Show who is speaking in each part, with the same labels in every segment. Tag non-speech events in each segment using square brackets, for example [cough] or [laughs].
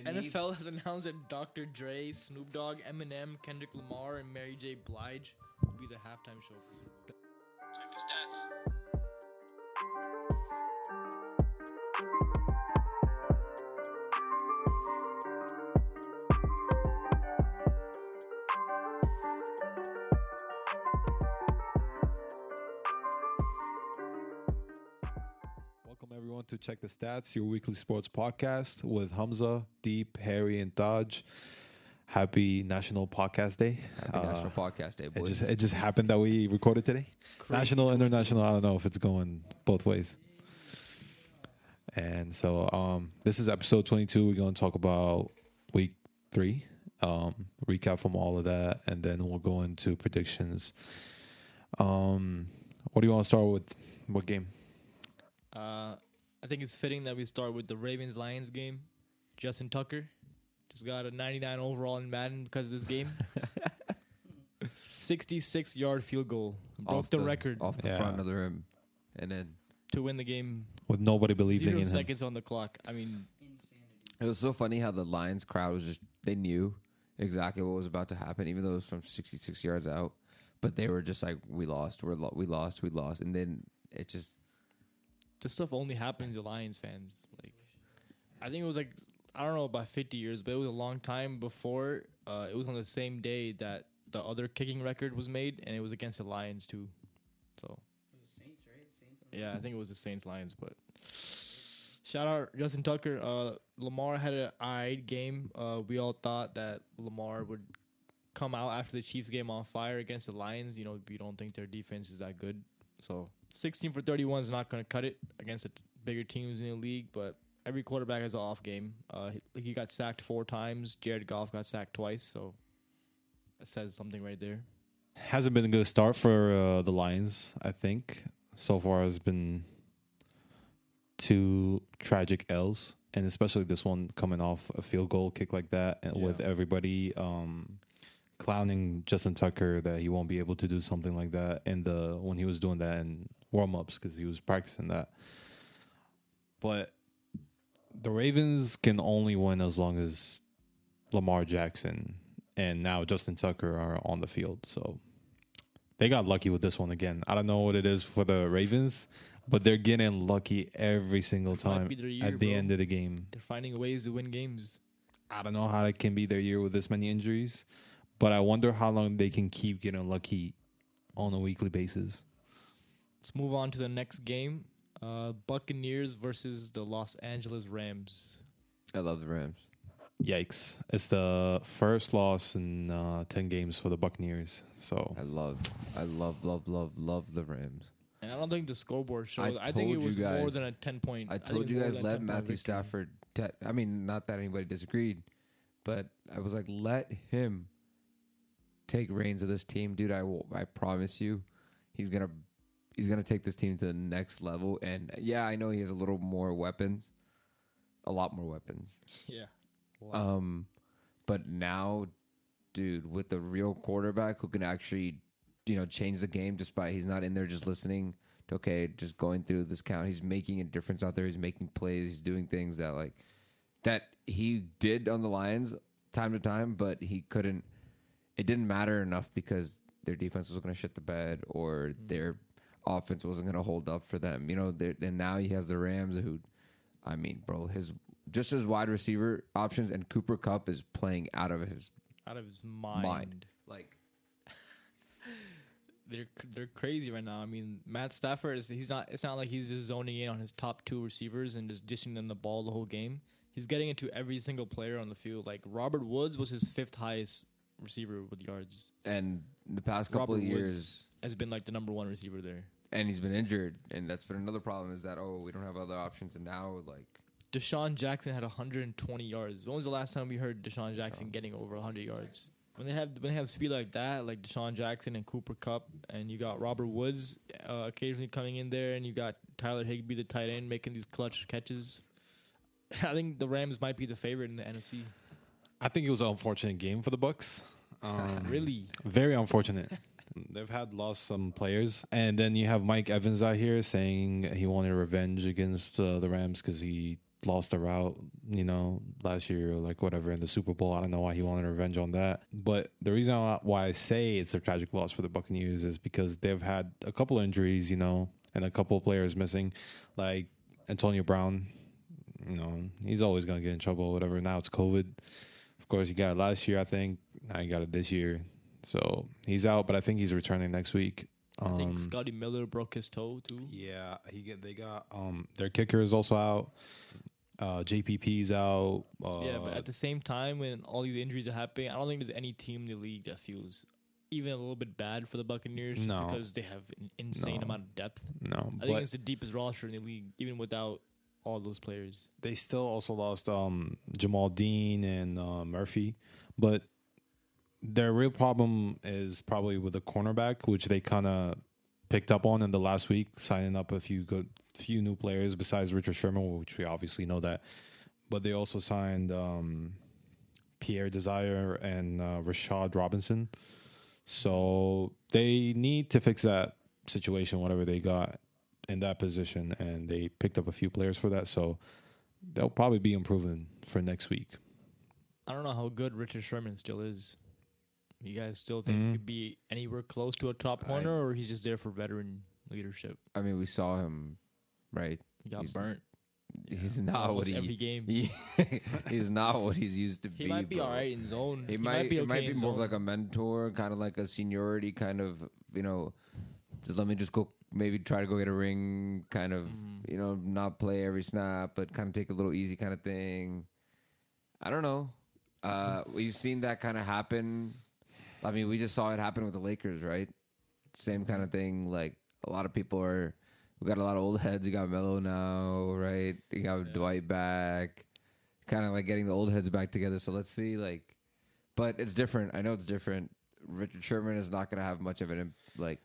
Speaker 1: NFL [laughs] has announced that Dr. Dre, Snoop Dogg, Eminem, Kendrick Lamar, and Mary J. Blige will be the halftime show for Super Bowl. Check the stats.
Speaker 2: Welcome everyone to Check the Stats, your weekly sports podcast with Hamza, Deep, Harry, and Dodge. Happy National Podcast Day.
Speaker 3: Happy
Speaker 2: Uh,
Speaker 3: National Podcast Day,
Speaker 2: It
Speaker 3: boys.
Speaker 2: just it just happened that we recorded today.
Speaker 1: Crazy
Speaker 2: National, international. I don't know if it's going both ways. And so, um, this is episode twenty-two. We're going to talk about week three, um, recap from all of that, and then we'll go into predictions. Um, what do you want to start with? What game?
Speaker 1: Uh, I think it's fitting that we start with the Ravens Lions game. Justin Tucker just got a 99 overall in Madden because of this game. [laughs] 66 yard field goal. Broke
Speaker 3: Off
Speaker 1: the, record
Speaker 3: off the
Speaker 2: Yeah.
Speaker 3: front of the rim, and then
Speaker 1: to win the game.
Speaker 2: With nobody believing
Speaker 1: Zero
Speaker 2: in him.
Speaker 1: seconds on the clock. I mean,
Speaker 3: it was so funny how the Lions crowd was just they knew exactly what was about to happen, even though it was from 66 yards out. But they were just like, "We lost, we're lo- we lost, we lost," and then it just
Speaker 1: this stuff only happens to Lions fans. Like, I think it was like I don't know about 50 years, but it was a long time before. Uh, it was on the same day that the other kicking record was made, and it was against the Lions too. So, yeah, I think it was the Saints Lions. But shout out Justin Tucker. Uh, Lamar had an eyed game. Uh, we all thought that Lamar would come out after the Chiefs game on fire against the Lions. You know, we don't think their defense is that good. So 16 for 31 is not going to cut it against the bigger teams in the league, but every quarterback has an off game. Uh, he, he got sacked four times. Jared Goff got sacked twice, so that says something right there.
Speaker 2: hasn't been a good start for uh, the Lions. I think so far has been two tragic L's, and especially this one coming off a field goal kick like that, and with everybody um, clowning Justin Tucker that he won't be able to do something like that in the when he was doing that in warm ups because he was practicing that. But the Ravens can only win as long as Lamar Jackson and now Justin Tucker are on the field. So they got lucky with this one again. I don't know what it is for the Ravens, but they're getting lucky every single
Speaker 1: This
Speaker 2: time
Speaker 1: year,
Speaker 2: at the
Speaker 1: bro.
Speaker 2: end of the game.
Speaker 1: They're finding ways to win games.
Speaker 2: I don't know how it can be their year with this many injuries, but I wonder how long they can keep getting lucky on a weekly basis.
Speaker 1: Let's move on to the next game. Uh, Buccaneers versus the Los Angeles Rams.
Speaker 3: I love the Rams.
Speaker 2: Yikes. It's the first loss in uh, 10 games for the Buccaneers. So
Speaker 3: I love, I love, love, love, love the Rams.
Speaker 1: And I don't think the scoreboard shows.
Speaker 3: I
Speaker 1: I, think it
Speaker 3: told you
Speaker 1: was more than a 10 point.
Speaker 3: I told
Speaker 1: it's
Speaker 3: you guys let Matthew. Stafford. Te- I mean, not that anybody disagreed, but I was like, let him take reins of this team, dude. I will. I promise you, he's gonna he's gonna take this team to the next level. And yeah, I know he has a little more weapons, a lot more weapons. [laughs]
Speaker 1: Yeah.
Speaker 3: Um, but now, dude, with the real quarterback who can actually, you know, change the game despite he's not in there just listening to okay, just going through this count. He's making a difference out there. He's making plays. He's doing things that like that he did on the Lions time to time, but he couldn't. It didn't matter enough because their defense was going to shit the bed or their offense wasn't going to hold up for them. You know, and now he has the Rams who, I mean, bro, his just his wide receiver options and Cooper Kupp is playing out of his
Speaker 1: Out of his mind.
Speaker 3: mind. Like [laughs]
Speaker 1: They're they're crazy right now. I mean, Matt Stafford is he's not. It's not like he's just zoning in on his top two receivers and just dishing them the ball the whole game. He's getting into every single player on the field. Like Robert Woods was his fifth highest receiver with yards.
Speaker 3: and the past couple
Speaker 1: Robert
Speaker 3: of
Speaker 1: Woods
Speaker 3: years,
Speaker 1: has been like the number one receiver there.
Speaker 3: And he's been injured, and that's been another problem. Is that oh we don't have other options, and now like
Speaker 1: DeSean Jackson had 120 yards. When was the last time we heard DeSean Jackson
Speaker 3: DeSean.
Speaker 1: getting over 100 yards? When they have when they have speed like that, like DeSean Jackson and Cooper Kupp, and you got Robert Woods uh, occasionally coming in there, and you got Tyler Higbee, the tight end, making these clutch catches. [laughs] I think the Rams might be the favorite in the NFC.
Speaker 2: I think it was an unfortunate game for the Bucks. [laughs] Um,
Speaker 1: Really,
Speaker 2: Very unfortunate. They've had lost some players, and then you have Mike Evans out here saying he wanted revenge against uh, the Rams because he lost the route, you know, last year or like whatever in the Super Bowl. I don't know why he wanted revenge on that. But the reason why I say it's a tragic loss for the Buccaneers is because they've had a couple injuries, you know, and a couple players missing, like Antonio Brown. You know, he's always gonna get in trouble, whatever. Now it's COVID. Of course, he got it last year, I think. Now he got it this year. So he's out, but I think he's returning next week.
Speaker 1: I think
Speaker 2: Um,
Speaker 1: Scotty Miller broke his toe too.
Speaker 2: yeah, he get they got um their kicker is also out. Uh, JPP's out. Uh,
Speaker 1: yeah, but at the same time, when all these injuries are happening, I don't think there's any team in the league that feels even a little bit bad for the Buccaneers
Speaker 2: No.
Speaker 1: because they have an insane
Speaker 2: No.
Speaker 1: amount of depth.
Speaker 2: no,
Speaker 1: I think it's the deepest roster in the league, even without all those players.
Speaker 2: they still also lost um Jamel Dean and uh, Murphy, but their real problem is probably with the cornerback, which they kind of picked up on in the last week, signing up a few good, few new players besides Richard Sherman, which we obviously know that. But they also signed um, Pierre Desir and uh, Rashad Robinson. So they need to fix that situation, whatever they got in that position, and they picked up a few players for that. So they'll probably be improving for next week.
Speaker 1: I don't know how good Richard Sherman still is. You guys still think he could be anywhere close to a top corner, or he's just there for veteran leadership?
Speaker 3: I mean, we saw him, right?
Speaker 1: He got
Speaker 3: He's
Speaker 1: burnt
Speaker 3: He's not what
Speaker 1: almost
Speaker 3: he.
Speaker 1: every game.
Speaker 3: he [laughs] he's not what he's used to [laughs] be.
Speaker 1: He might be
Speaker 3: bro.
Speaker 1: all right in zone.
Speaker 3: He, might,
Speaker 1: be
Speaker 3: it
Speaker 1: okay
Speaker 3: might
Speaker 1: in
Speaker 3: more of
Speaker 1: zone.
Speaker 3: like a mentor, kind of like a seniority kind of, you know, just let me just go maybe try to go get a ring, kind of,
Speaker 1: Mhm.
Speaker 3: you know, not play every snap, but kind of take a little easy kind of thing. I don't know. Uh, we've seen that kind of happen. I mean, we just saw it happen with the Lakers, right? Same kind of mm-hmm. thing. Like a lot of people are. We got a lot of old heads. You got Melo now, right? You got
Speaker 1: Yeah.
Speaker 3: Dwight back. Kind of like getting the old heads back together. So let's see, like, but it's different. I know it's different. Richard Sherman is not going to have much of an like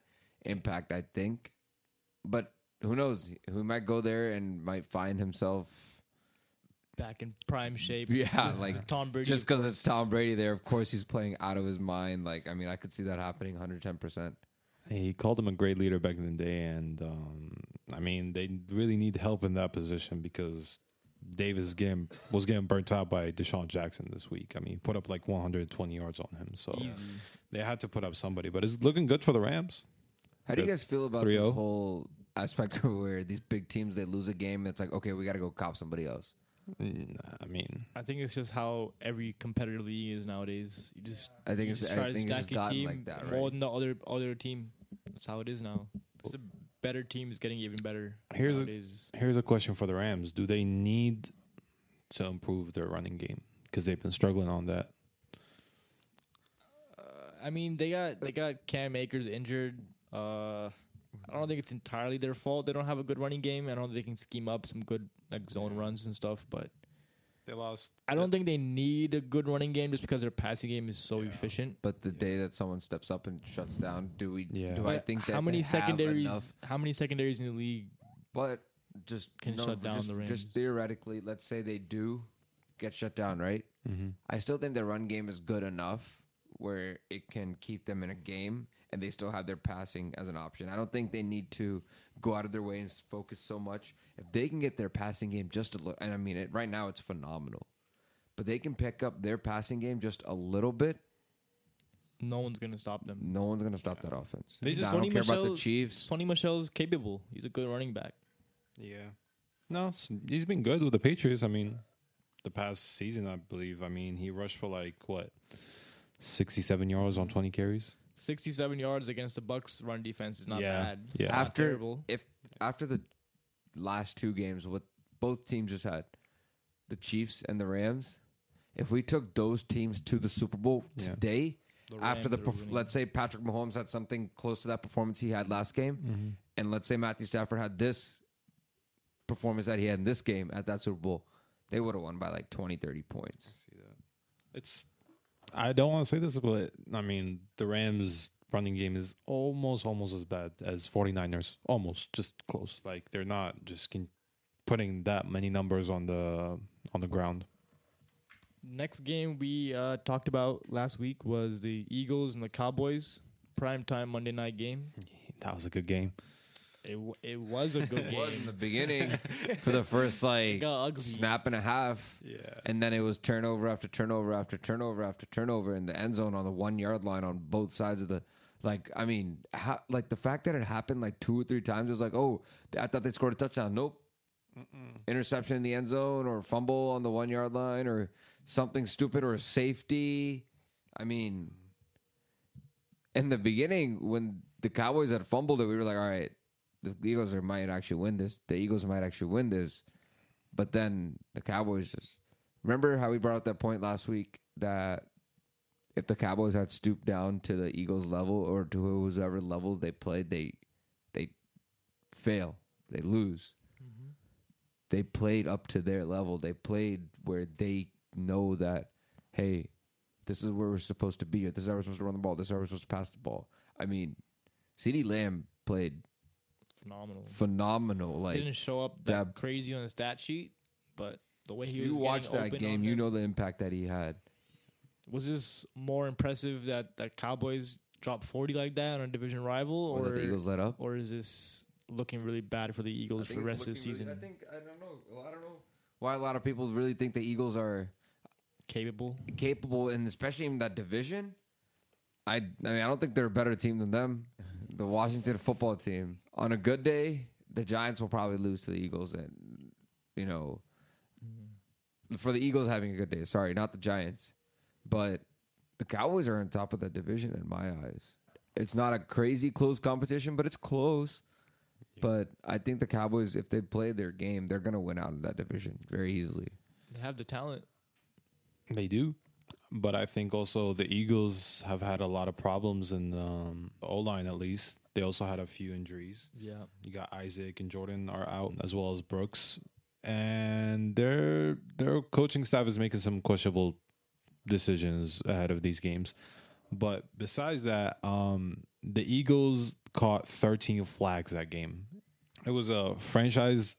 Speaker 3: impact, I think. But who knows? Who might go there and might find himself.
Speaker 1: Back in prime shape.
Speaker 3: Yeah, like,
Speaker 1: Tom Brady.
Speaker 3: Just because it's. Tom Brady there, of course he's playing out of his mind. Like, I mean, I could see that happening 110. percent
Speaker 2: He called him a great leader back in the day, and um, I mean they really need help in that position because Davis game was getting burnt out by DeSean Jackson this week. I mean, he put up like 120 yards on him, so
Speaker 1: Easy.
Speaker 2: they had to put up somebody. But it's looking good for the Rams.
Speaker 3: How do you guys feel about
Speaker 2: 3-0?
Speaker 3: this whole aspect of [laughs] where these big teams they lose a game? It's like, okay, we got to go cop somebody else.
Speaker 2: I mean,
Speaker 1: I think it's just how every competitor league is nowadays. You just
Speaker 3: I think
Speaker 1: you
Speaker 3: it's
Speaker 1: just
Speaker 3: I
Speaker 1: try to
Speaker 3: think it's
Speaker 1: stack
Speaker 3: just
Speaker 1: your
Speaker 3: gotten
Speaker 1: team
Speaker 3: like that,
Speaker 1: more
Speaker 3: right?
Speaker 1: than the other other team. That's how it is now. It's a better team is getting even better.
Speaker 2: Here's a- here's a question for the Rams: Do they need to improve their running game because they've been struggling on that?
Speaker 1: Uh, I mean, they got they got Cam Akers injured. Uh, I don't think it's entirely their fault. They don't have a good running game. I don't think they can scheme up some good like zone runs and stuff. But
Speaker 2: They lost.
Speaker 1: I don't think they need a good running game just because their passing game is so
Speaker 2: Yeah.
Speaker 1: efficient.
Speaker 3: But the day that someone steps up and shuts down, do we?
Speaker 2: Yeah.
Speaker 3: Do I think that
Speaker 1: how many
Speaker 3: they have
Speaker 1: secondaries?
Speaker 3: enough-
Speaker 1: How many secondaries in the league?
Speaker 3: But just
Speaker 1: Can
Speaker 3: no,
Speaker 1: shut down
Speaker 3: just,
Speaker 1: the Rams.
Speaker 3: Just theoretically, let's say they do get shut down, right?
Speaker 2: Mm-hmm.
Speaker 3: I still think their run game is good enough where it can keep them in a game and they still have their passing as an option. I don't think they need to go out of their way and focus so much. If they can get their passing game just a little, and I mean, it, right now it's phenomenal, but they can pick up their passing game just a little bit,
Speaker 1: No one's gonna stop them.
Speaker 3: no one's going to stop that offense.
Speaker 2: They just-
Speaker 3: I don't
Speaker 1: Sony
Speaker 3: care about the
Speaker 1: Michel-
Speaker 3: Chiefs.
Speaker 1: Sony Michel's capable. He's a good running back.
Speaker 2: Yeah. No, he's been good with the Patriots. I mean, the past season, I believe. I mean, he rushed for like what, sixty-seven yards on twenty carries.
Speaker 1: 67 yards against the Bucks run defense is not
Speaker 2: Yeah,
Speaker 1: bad.
Speaker 2: yeah.
Speaker 1: It's not
Speaker 3: after
Speaker 1: terrible.
Speaker 3: if after the last two games, what both teams just had, the Chiefs and the Rams. If we took those teams to the Super Bowl
Speaker 2: Yeah.
Speaker 3: today,
Speaker 1: The
Speaker 3: after the
Speaker 1: are
Speaker 3: perf-
Speaker 1: winning.
Speaker 3: let's say Patrick Mahomes had something close to that performance he had last game, mm-hmm. and let's say Matthew Stafford had this performance that he had in this game at that Super Bowl, they would have won by like 20, 30 points.
Speaker 2: See that? It's. I don't want to say this, but I mean, the Rams' running game is almost, almost as bad as 49ers. Almost, just close. Like they're not just putting that many numbers on the on the ground.
Speaker 1: Next game we uh, talked about last week was the Eagles and the Cowboys prime time Monday night game.
Speaker 2: That was a good game.
Speaker 1: It it was a good
Speaker 3: It was in the beginning [laughs] for the first like
Speaker 1: got ugly.
Speaker 3: snap and a half.
Speaker 2: Yeah.
Speaker 3: And then it was turnover after turnover after turnover after turnover in the end zone on the one yard line on both sides of the. Like I mean, ha- like the fact that it happened like two or three times was like, oh, I thought they scored a touchdown. Nope, interception in the end zone or fumble on the one yard line or something stupid or a safety. I mean, in the beginning when the Cowboys had fumbled it, we were like, all right, the Eagles are, might actually win this. The Eagles might actually win this. But then the Cowboys just remember how we brought up that point last week that if the Cowboys had stooped down to the Eagles level or to whoever levels they played, they they fail, they lose. Mm-hmm. They played up to their level. They played where they know that, hey, this is where we're supposed to be. Or this is how we're supposed to run the ball. This is how we're supposed to pass the ball. I mean, CeeDee Lamb played
Speaker 1: Phenomenal.
Speaker 3: phenomenal. Like
Speaker 1: didn't show up that
Speaker 3: that-
Speaker 1: crazy on the stat sheet, but the way he
Speaker 3: you
Speaker 1: was
Speaker 3: watch that
Speaker 1: open
Speaker 3: game,
Speaker 1: on
Speaker 3: you
Speaker 1: them-
Speaker 3: know the impact that he had.
Speaker 1: was this more impressive that the Cowboys dropped 40 like that on a division rival,
Speaker 3: Or,
Speaker 1: or
Speaker 3: that the Eagles let up.
Speaker 1: or is this looking really bad for the Eagles for the rest of the season?
Speaker 3: I think I don't know. Well, I don't know why a lot of people really think the Eagles are
Speaker 1: Capable.
Speaker 3: capable, and especially in that division. I I mean I don't think they're a better team than them. The Washington football team on a good day, the Giants will probably lose to the Eagles, and you know, mm-hmm. for the Eagles having a good day. Sorry, not the Giants, but the Cowboys are on top of that division in my eyes. It's not a crazy close competition, but it's close. But I think the Cowboys, if they play their game, they're gonna win out of that division very easily.
Speaker 1: They have the talent.
Speaker 2: They do. But I think also the Eagles have had a lot of problems in um, the O line, at least. They also had a few injuries.
Speaker 1: Yeah.
Speaker 2: You got Isaac and Jordan are out, as well as Brooks, and their their coaching staff is making some questionable decisions ahead of these games. But besides that, um, the Eagles caught 13 flags that game. It was a franchise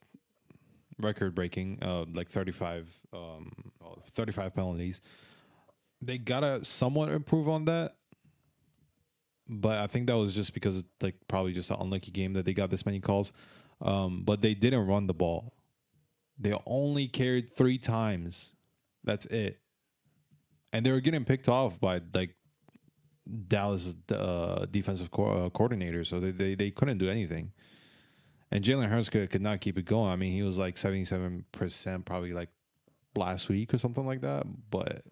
Speaker 2: record breaking, uh, like 35, um, 35 penalties. They gotta somewhat improve on that, but I think that was just because like probably just an unlucky game that they got this many calls. Um, but they didn't run the ball. They only carried three times. That's it, and they were getting picked off by like Dallas uh, defensive co- uh, coordinator, so they, they they couldn't do anything. And Jalen Hurts could, could not keep it going. I mean, he was like seventy seven percent probably like last week or something like that, but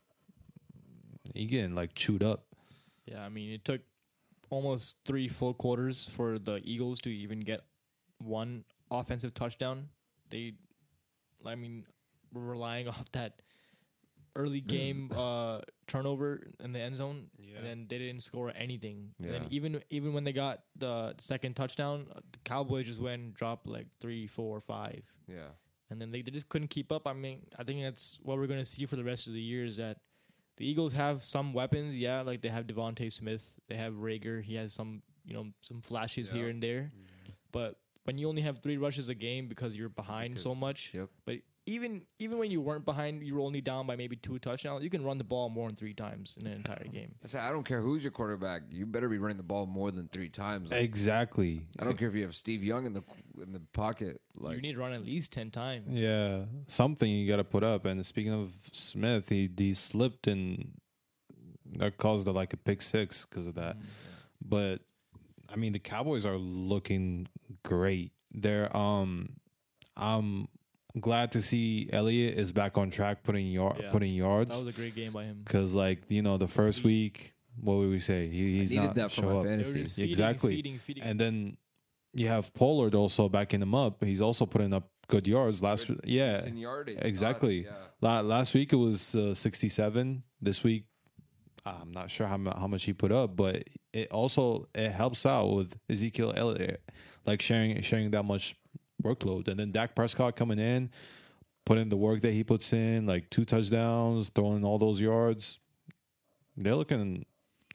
Speaker 2: he getting like chewed up.
Speaker 1: Yeah, I mean, it took almost three full quarters for the Eagles to even get one offensive touchdown. They, I mean, were relying [laughs] off that early game uh, turnover in the end zone,
Speaker 2: Yeah.
Speaker 1: and then they didn't score anything. And then even even when they got the second touchdown, uh, the Cowboys just went and dropped like three, four, five.
Speaker 3: Yeah.
Speaker 1: and then they, they just couldn't keep up. I mean, I think that's what we're going to see for the rest of the year is that the Eagles have some weapons. Yeah, like they have DeVonta Smith, they have Reagor. He has some, you know, some flashes here and there. But when you only have three rushes a game because you're behind so much,
Speaker 3: Yep.
Speaker 1: but even even when you weren't behind, you were only down by maybe two touchdowns. You can run the ball more than three times in an entire [laughs] game.
Speaker 3: I said, I don't care who's your quarterback. You better be running the ball more than three times. Like,
Speaker 2: Exactly.
Speaker 3: I don't care if you have Steve Young in the in the pocket. Like
Speaker 1: you need to run at least ten times.
Speaker 2: Yeah, something you got to put up. And speaking of Smith, he he slipped and that caused a, like a pick six because of that. But I mean, the Cowboys are looking great. They're um, I'm glad to see Elliott is back on track, putting yard
Speaker 1: Yeah.
Speaker 2: putting
Speaker 1: That
Speaker 2: yards.
Speaker 1: was a great game by him.
Speaker 2: Because like you know, the first week, what would we say? He, he's
Speaker 3: needed
Speaker 2: not
Speaker 3: that for
Speaker 2: show
Speaker 3: my
Speaker 2: up.
Speaker 1: They
Speaker 3: fantasy.
Speaker 1: feeding,
Speaker 2: Exactly.
Speaker 1: feeding, feeding.
Speaker 2: And then you have Pollard also backing him up. He's also putting up good yards last.
Speaker 3: Good-
Speaker 2: yeah,
Speaker 3: yardage,
Speaker 2: exactly.
Speaker 3: not- yeah.
Speaker 2: La- last week it was uh, 67. This week, I'm not sure how, how much he put up, but it also it helps out with Ezekiel Elliott, like sharing sharing that much workload, and then Dak Prescott coming in, putting the work that he puts in, like two touchdowns, throwing all those yards. They're looking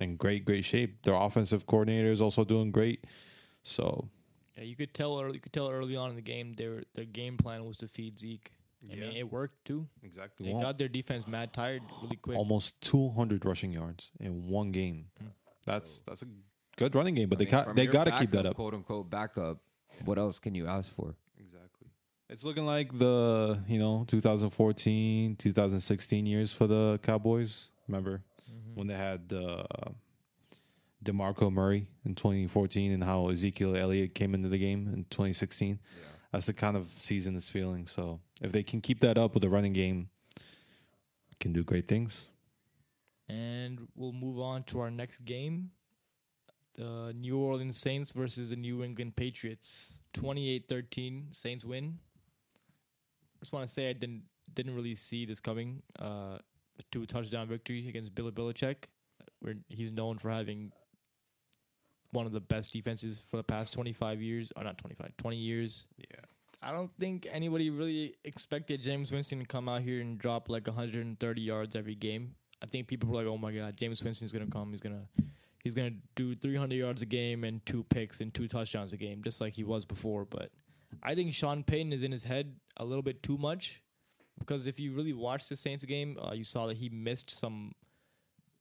Speaker 2: in great great shape. Their offensive coordinator is also doing great. So
Speaker 1: Yeah, you could tell early. You could tell early on in the game their their game plan was to feed Zeke. I mean,
Speaker 2: Yeah.
Speaker 1: it worked too.
Speaker 2: exactly,
Speaker 1: They got their defense mad tired really quick.
Speaker 2: almost 200 rushing yards in one game.
Speaker 1: Hmm.
Speaker 2: That's that's a good running game, but
Speaker 3: I
Speaker 2: they
Speaker 3: mean,
Speaker 2: got they got to keep that up.
Speaker 3: quote unquote backup what else can you ask for?
Speaker 2: Exactly. It's looking like the you know 2014, 2016 years for the Cowboys. Remember
Speaker 1: Mm-hmm.
Speaker 2: when they had uh, Demarco Murray in 2014, and how Ezekiel Elliott came into the game in 2016. That's the kind of season it's feeling. So if they can keep that up with the running game, can do great things.
Speaker 1: And we'll move on to our next game. The New Orleans Saints versus the New England Patriots. 28-13, Saints win. Just want to say I didn't didn't really see this coming. Uh, a two touchdown victory against Bill Belichick, where he's known for having one of the best defenses for the past 25 years, or not 25, 20 years.
Speaker 2: Yeah.
Speaker 1: I don't think anybody really expected Jameis Winston to come out here and drop like 130 yards every game. I think people were like, "Oh my God, Jameis Winston's gonna come. He's gonna, he's gonna do 300 yards a game and two picks and two touchdowns a game, just like he was before." But I think Sean Payton is in his head a little bit too much because if you really watched the Saints game, uh, you saw that he missed some.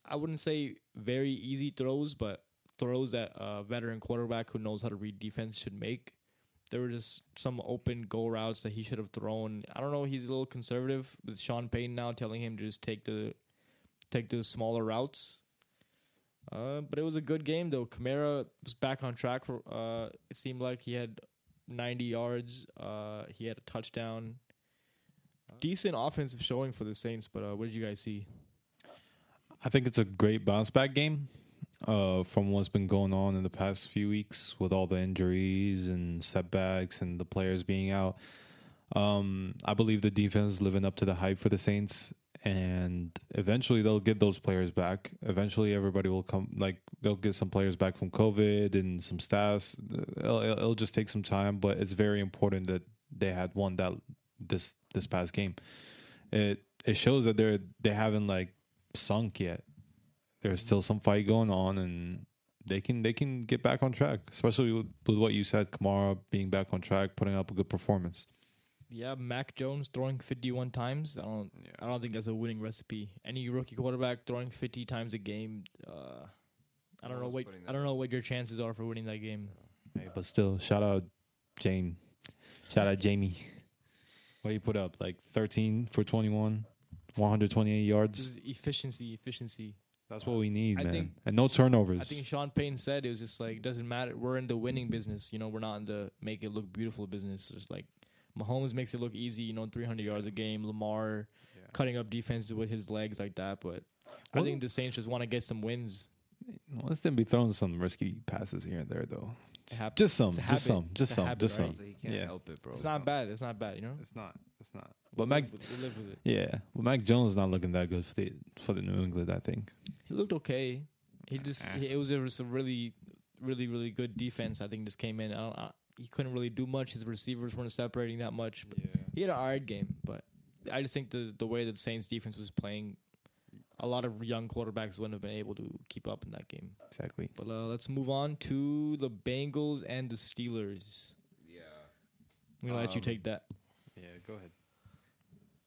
Speaker 1: I wouldn't say very easy throws, but throws that a veteran quarterback who knows how to read defense should make there were just some open goal routes that he should have thrown. I don't know. He's a little conservative with Sean Payton now telling him to just take the take the smaller routes. Uh, but it was a good game though. Kamara was back on track. For uh, it seemed like he had 90 yards. Uh, he had a touchdown. Decent offensive showing for the Saints. But uh, what did you guys see?
Speaker 2: I think it's a great bounce back game uh, from what's been going on in the past few weeks with all the injuries and setbacks and the players being out. Um, I believe the defense is living up to the hype for the Saints, and eventually they'll get those players back. Eventually, everybody will come. Like they'll get some players back from COVID and some staffs. It'll, it'll just take some time, but it's very important that they had won that this this past game. It it shows that they're they haven't like sunk yet. There's still some fight going on, and they can they can get back on track. Especially with, with what you said, Kamara being back on track, putting up a good performance.
Speaker 1: Yeah, Mac Jones throwing 51 times. I don't. I don't think that's a winning recipe. Any rookie quarterback throwing 50 times a game. Uh, I don't
Speaker 3: No
Speaker 1: know what I don't know what your chances are for winning that game.
Speaker 2: Hey, but still, shout out Jane, shout out Jamie. What do you put up? Like 13 for 21, 128 yards.
Speaker 1: efficiency, efficiency.
Speaker 2: That's what we need,
Speaker 1: I
Speaker 2: man.
Speaker 1: think-
Speaker 2: and no turnovers.
Speaker 1: I think Sean Payton said it was just like doesn't matter. We're in the winning business. You know, we're not in the make it look beautiful business. It's like Mahomes makes it look easy. You know, 300 yards a game. Lamar
Speaker 2: Yeah.
Speaker 1: cutting up defenses with his legs like that. But I think the Saints just want to get some wins.
Speaker 2: Let's then be throwing some risky passes here and there, though. Just, just some, just
Speaker 1: habit.
Speaker 2: some, just
Speaker 1: It's
Speaker 2: some,
Speaker 1: habit,
Speaker 2: just
Speaker 1: right?
Speaker 2: some.
Speaker 3: So
Speaker 2: Yeah.
Speaker 3: help it, bro.
Speaker 1: It's not bad. It's not bad. You know.
Speaker 2: It's not. It's not. But Mac,
Speaker 1: we live with it.
Speaker 2: yeah, but Mac Jones is not looking that good for the for the New England. I think.
Speaker 1: He looked okay. He just he, it was a, it was a really really really good defense. I think just came in. I don't, I, he couldn't really do much. His receivers weren't separating that much. But he had an alright game, but I just think the the way that Saints defense was playing, a lot of young quarterbacks wouldn't have been able to keep up in that game.
Speaker 2: Exactly.
Speaker 1: But uh, let's move on to the Bengals and the Steelers.
Speaker 3: Yeah.
Speaker 1: I'm gonna let you
Speaker 3: Um,
Speaker 1: take that.
Speaker 2: Yeah, go ahead.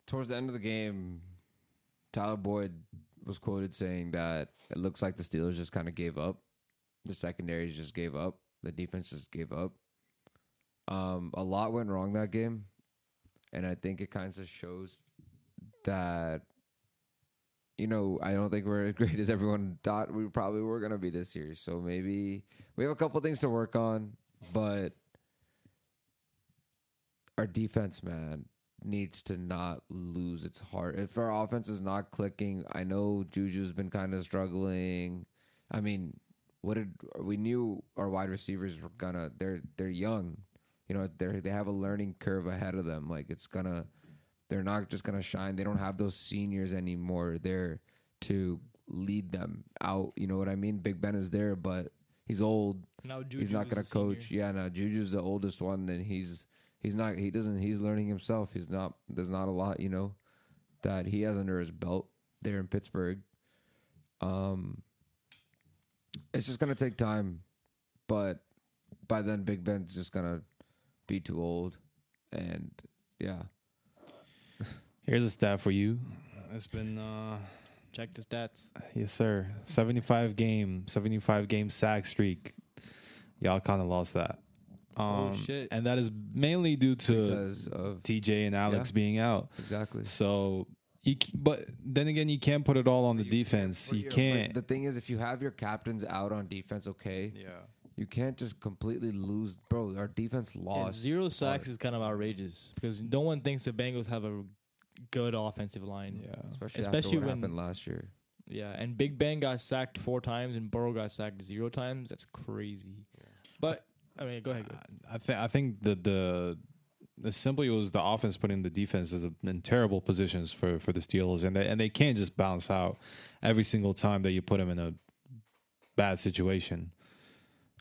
Speaker 3: Towards the end of the game, Tyler Boyd was quoted saying that it looks like the Steelers just kind of gave up. The secondaries just gave up. The defense just gave up. Um, a lot went wrong that game, and I think it kind of shows that you know I don't think we're [laughs] as great as everyone thought we probably were gonna be this year. So maybe we have a couple things to work on, but our defense, man, needs to not lose its heart. If our offense is not clicking, I know Juju's been kind of struggling. I mean, what did we knew our wide receivers were gonna they're they're young. You know, they they have a learning curve ahead of them. Like it's gonna they're not just gonna shine. They don't have those seniors anymore there to lead them out. You know what I mean? Big Ben is there, but he's old
Speaker 1: Now Juju
Speaker 3: he's not to coach.
Speaker 1: senior.
Speaker 3: Yeah, no, Juju's the oldest one, and he's he's not. He doesn't. He's learning himself. He's not. There's not a lot, you know, that he has under his belt there in Pittsburgh. Um, it's just to take time, but by then, Big Ben's just to be too old, and yeah,
Speaker 2: Here's a stat for you. It's been uh
Speaker 1: Check the stats.
Speaker 2: yes sir. 75 game, 75 game sack streak. Y'all kind of lost that.
Speaker 1: Oh,
Speaker 2: Um,
Speaker 1: shit.
Speaker 2: And that is mainly due to
Speaker 3: because of
Speaker 2: TJ and Alex
Speaker 3: Yeah.
Speaker 2: being out.
Speaker 3: exactly.
Speaker 2: So, you, but then again, you can't put it all on the defense.
Speaker 3: But
Speaker 2: You
Speaker 3: you're-
Speaker 2: can't.
Speaker 3: The thing is, if you have your captains out on defense, okay,
Speaker 2: yeah.
Speaker 3: You can't just completely lose, bro. Our defense
Speaker 1: Yeah,
Speaker 3: lost.
Speaker 1: zero sacks is kind of outrageous because no one thinks the Bengals have a good offensive line.
Speaker 2: Yeah.
Speaker 3: especially,
Speaker 1: especially
Speaker 3: after what
Speaker 1: when-
Speaker 3: happened last year.
Speaker 1: Yeah, and Big Ben got sacked four times and Burrow got sacked zero times. That's crazy. But I mean, go ahead. Go.
Speaker 2: Uh, I think I think the the the simply was the offense putting the defenses in terrible positions for for the Steelers, and they and they can't just bounce out every single time that you put them in a bad situation.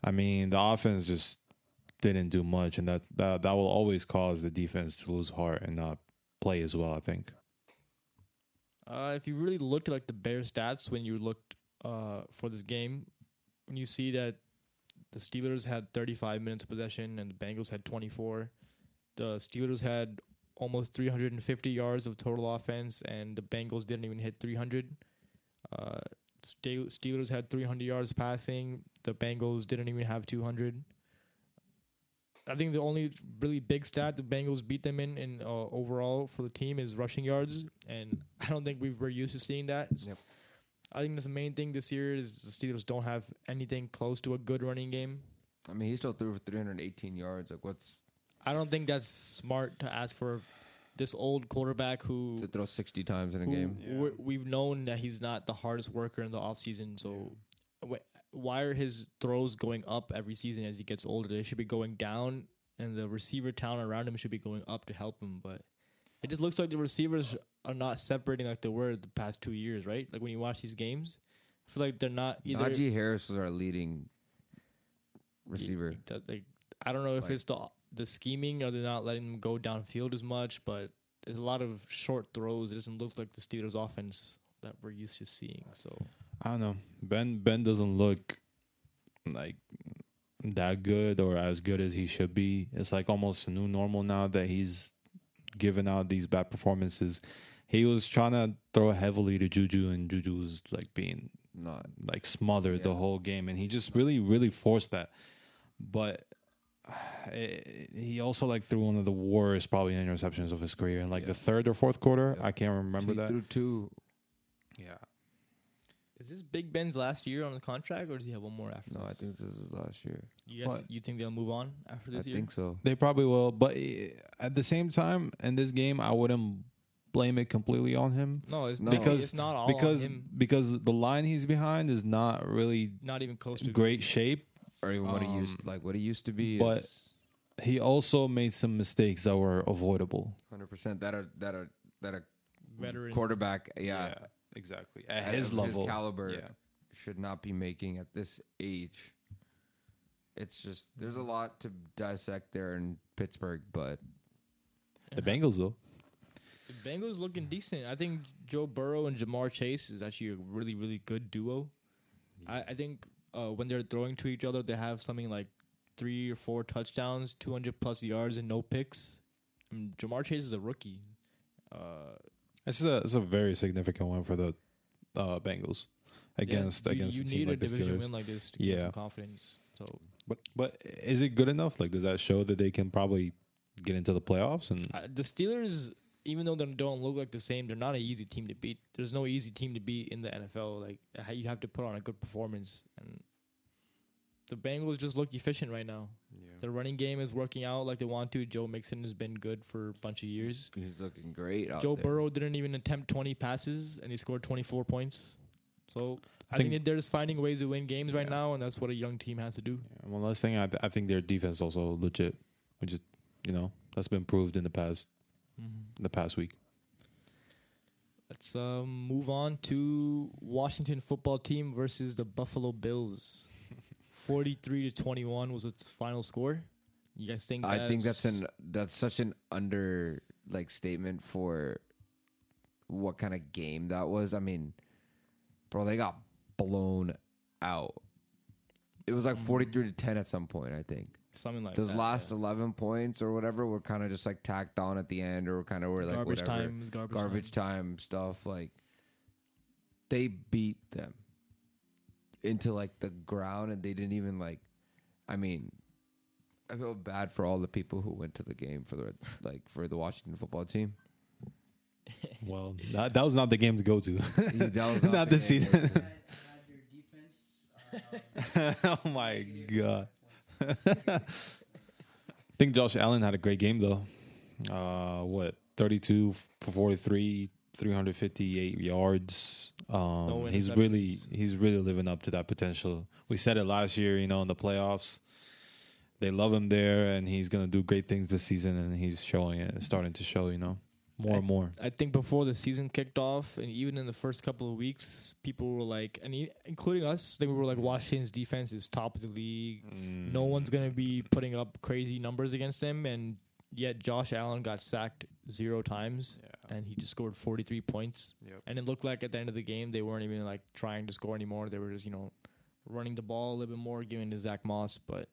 Speaker 2: I mean, the offense just didn't do much, and that that that will always cause the defense to lose heart and not play as well. I think.
Speaker 1: Uh, if you really looked at like the Bears stats when you looked uh, for this game, when you see that the Steelers had 35 minutes of possession and the Bengals had 24, the Steelers had almost 350 yards of total offense and the Bengals didn't even hit 300. Uh, Steelers had 300 yards passing. The Bengals didn't even have 200. I think the only really big stat the Bengals beat them in in uh, overall for the team is rushing yards, and [laughs] I don't think we were used to seeing that.
Speaker 3: Yep.
Speaker 1: I think that's the main thing this year is the Steelers don't have anything close to a good running game.
Speaker 3: I mean, he still threw for 318 yards. Like, what's
Speaker 1: I don't think that's smart to ask for this old quarterback who,
Speaker 3: to throw 60 times in a game?
Speaker 1: we're- we've known that he's not the hardest worker in the offseason. So wh- why are his throws going up every season as he gets older? They should be going down, and the receiver talent around him should be going up to help him. But it just looks like the receivers are not separating like they were the past two years, right? Like when you watch these games, I feel like they're not either.
Speaker 3: Najee Harris was our leading receiver.
Speaker 1: like I don't know if
Speaker 3: Like-
Speaker 1: it's the the scheming or they're not letting them go downfield as much, but there's a lot of short throws. It doesn't look like the Steelers' offense that we're used to seeing. So
Speaker 2: I don't know. Ben Ben doesn't look like that good or as good as he should be. It's like almost a new normal now that he's giving out these bad performances. He was trying to throw heavily to Juju, and Juju was like being
Speaker 3: Not
Speaker 2: like smothered the whole game, and he just really, really forced that. But [sighs] he also like threw one of the worst probably interceptions of his career in like
Speaker 3: Yeah.
Speaker 2: the third or fourth quarter.
Speaker 3: Yeah.
Speaker 2: I can't remember
Speaker 3: he
Speaker 2: that.
Speaker 3: threw two.
Speaker 2: Yeah,
Speaker 1: is this Big Ben's last year on the contract, or does he have one more after?
Speaker 3: No, I think this is his last year.
Speaker 1: You guys, you think they'll move on after
Speaker 3: I
Speaker 1: this year?
Speaker 3: I think so.
Speaker 2: They probably will, but eh, at the same time, in this game, I wouldn't blame it completely on him
Speaker 1: No, it's
Speaker 3: No.
Speaker 1: not,
Speaker 2: because
Speaker 1: it's not all
Speaker 2: because
Speaker 1: on him.
Speaker 2: because the line he's behind is not really
Speaker 1: Not even close to
Speaker 2: great shape.
Speaker 3: Or even what he
Speaker 2: Um,
Speaker 3: used, like what he used to be.
Speaker 2: but-
Speaker 3: is
Speaker 2: He also made some mistakes that were avoidable.
Speaker 3: hundred percent that are that are that a
Speaker 1: veteran.
Speaker 3: quarterback, yeah,
Speaker 2: exactly.
Speaker 3: at
Speaker 2: At his
Speaker 3: of
Speaker 2: level,
Speaker 3: caliber,
Speaker 2: yeah.
Speaker 3: should not be making at this age. It's just there's a lot to dissect there in Pittsburgh, but
Speaker 2: The Bengals though.
Speaker 1: The Bengals looking decent. I think Joe Burrow and Ja'Marr Chase is actually a really, really good duo. I, I think uh, when they're throwing to each other, they have something like three or four touchdowns, 200 plus yards, and no picks. I mean, Ja'Marr Chase is a rookie. Uh,
Speaker 2: This is a it's a very significant one for the uh, Bengals against
Speaker 1: yeah, you-
Speaker 2: against
Speaker 1: you,
Speaker 2: a team
Speaker 1: need
Speaker 2: like
Speaker 1: a
Speaker 2: the
Speaker 1: division
Speaker 2: Steelers.
Speaker 1: win like this to get
Speaker 2: Yeah.
Speaker 1: some confidence. So
Speaker 2: But but is it good enough? Like, does that show that they can probably get into the playoffs? And
Speaker 1: uh, the Steelers, even though they don't look like the same, they're not an easy team to beat. There's no easy team to beat in the NFL. Like you have to put on a good performance, and the Bengals just look efficient right now. Their running game is working out like they want to. Joe Mixon has been good for a bunch of years.
Speaker 3: he's looking great out
Speaker 1: Joe
Speaker 3: there.
Speaker 1: Burrow didn't even attempt 20 passes, and he scored 24 points. So I,
Speaker 2: I
Speaker 1: think,
Speaker 2: think-
Speaker 1: they're just finding ways to win games right
Speaker 2: Yeah.
Speaker 1: now, and that's what a young team has to do.
Speaker 2: Yeah, one last thing, I, th- I think their defense also legit, which is you know that's been proved in the past the past week.
Speaker 1: Let's um, move on to Washington football team versus the Buffalo Bills. [laughs] 43 to 21 was its final score. You guys think
Speaker 3: I think that's an that's such an under like statement for what kind of game that was. I mean, bro, they got blown out. It was like forty three to ten at some point. I think
Speaker 1: something like
Speaker 3: those
Speaker 1: that,
Speaker 3: last
Speaker 1: yeah.
Speaker 3: eleven points or whatever were kind of just like tacked on at the end, or kind of were like
Speaker 1: garbage
Speaker 3: whatever
Speaker 1: time, garbage,
Speaker 3: garbage
Speaker 1: time.
Speaker 3: time stuff. Like they beat them into like the ground, and they didn't even like. I mean, I feel bad for all the people who went to the game for the like for the Washington football team. [laughs]
Speaker 2: Well, that, that was not the game to go to.
Speaker 3: That [laughs] was
Speaker 2: Not
Speaker 3: the
Speaker 2: this season.
Speaker 4: Had, [laughs] had your defense. Uh,
Speaker 2: oh my god. I [laughs] think Josh Allen had a great game though. Uh, what 32 for 43, 358 yards. Um,
Speaker 1: No
Speaker 2: he's really he's really living up to that potential. We said it last year, you know, in the playoffs. They love him there, and he's gonna do great things this season, and he's showing it, starting to show, you know, more and more.
Speaker 1: I think before the season kicked off, and even in the first couple of weeks, people were like, and e- including us, they were like, Washington's defense is top of the league. No mm. one's gonna be putting up crazy numbers against them, and yet Josh Allen got sacked zero times,
Speaker 2: Yeah.
Speaker 1: and he just scored 43 points.
Speaker 2: Yep.
Speaker 1: And it looked like at the end of the game, they weren't even like trying to score anymore. They were just, you know, running the ball a little bit more, giving to Zach Moss. But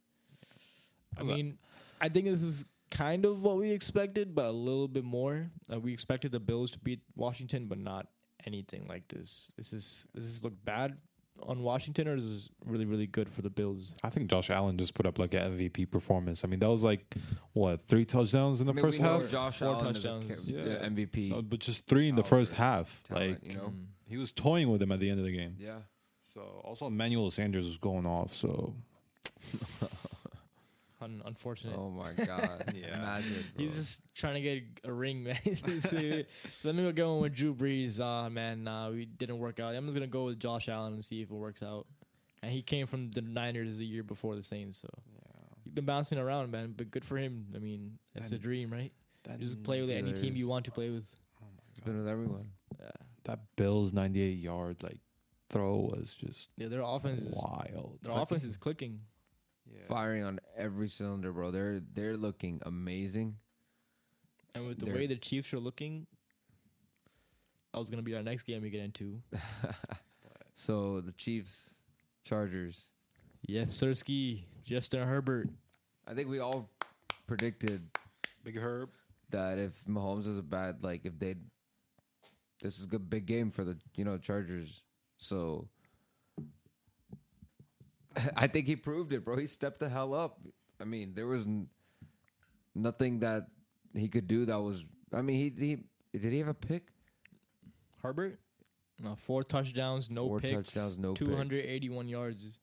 Speaker 1: I
Speaker 2: Was that-
Speaker 1: mean, I think this is kind of what we expected, but a little bit more. Uh, we expected the Bills to beat Washington, but not anything like this. This is does this look bad on Washington, or is this really really good for the Bills?
Speaker 2: I think Josh Allen just put up like an MVP performance. I mean, that was like what three touchdowns in the
Speaker 3: I mean,
Speaker 2: first
Speaker 3: we
Speaker 2: half,
Speaker 3: Josh
Speaker 1: Four
Speaker 3: Allen is a
Speaker 1: touchdowns.
Speaker 3: ca-
Speaker 2: Yeah.
Speaker 3: yeah, MVP.
Speaker 2: Uh, but just three in the first half.
Speaker 3: talent,
Speaker 2: like
Speaker 3: you know.
Speaker 1: Mm.
Speaker 2: he was toying with him at the end of the game.
Speaker 3: Yeah.
Speaker 2: So also Emmanuel Sanders was going off. So [laughs]
Speaker 1: Un- unfortunate.
Speaker 3: Oh my god. [laughs]
Speaker 2: Yeah.
Speaker 3: Imagine. Bro.
Speaker 1: He's just trying to get a ring, man. [laughs] So let me go going with Drew Brees. Ah, man, nah, we didn't work out. I'm just gonna go with Josh Allen and see if it works out. And he came from the Niners the year before the Saints, so he's been bouncing around, man. But good for him. I mean, that's the
Speaker 2: And-
Speaker 1: dream, right? Just play with any team you want to play with.
Speaker 3: He's been with everyone.
Speaker 1: Yeah,
Speaker 2: that Bills 98 yard like throw was just
Speaker 1: yeah their offense is
Speaker 2: wild.
Speaker 1: their offense is clicking.
Speaker 3: Firing on every cylinder, bro. They're they're looking amazing.
Speaker 1: And with the
Speaker 3: They're-
Speaker 1: way the Chiefs are looking, that was gonna be our next game we get into. [laughs]
Speaker 3: So the Chiefs, Chargers.
Speaker 1: Yes, Sirski, Justin Herbert.
Speaker 3: I think we all predicted
Speaker 2: Big Herb.
Speaker 3: that if Mahomes is a bad, like if they, this is a big game for the you know Chargers. So [laughs] I think he proved it, bro. He stepped the hell up. I mean, there was n- nothing that he could do that was. I mean, he he did he have a pick?
Speaker 1: Herbert, no, four touchdowns, no
Speaker 3: Four
Speaker 1: picks,
Speaker 3: touchdowns, no picks.
Speaker 1: 281 yards.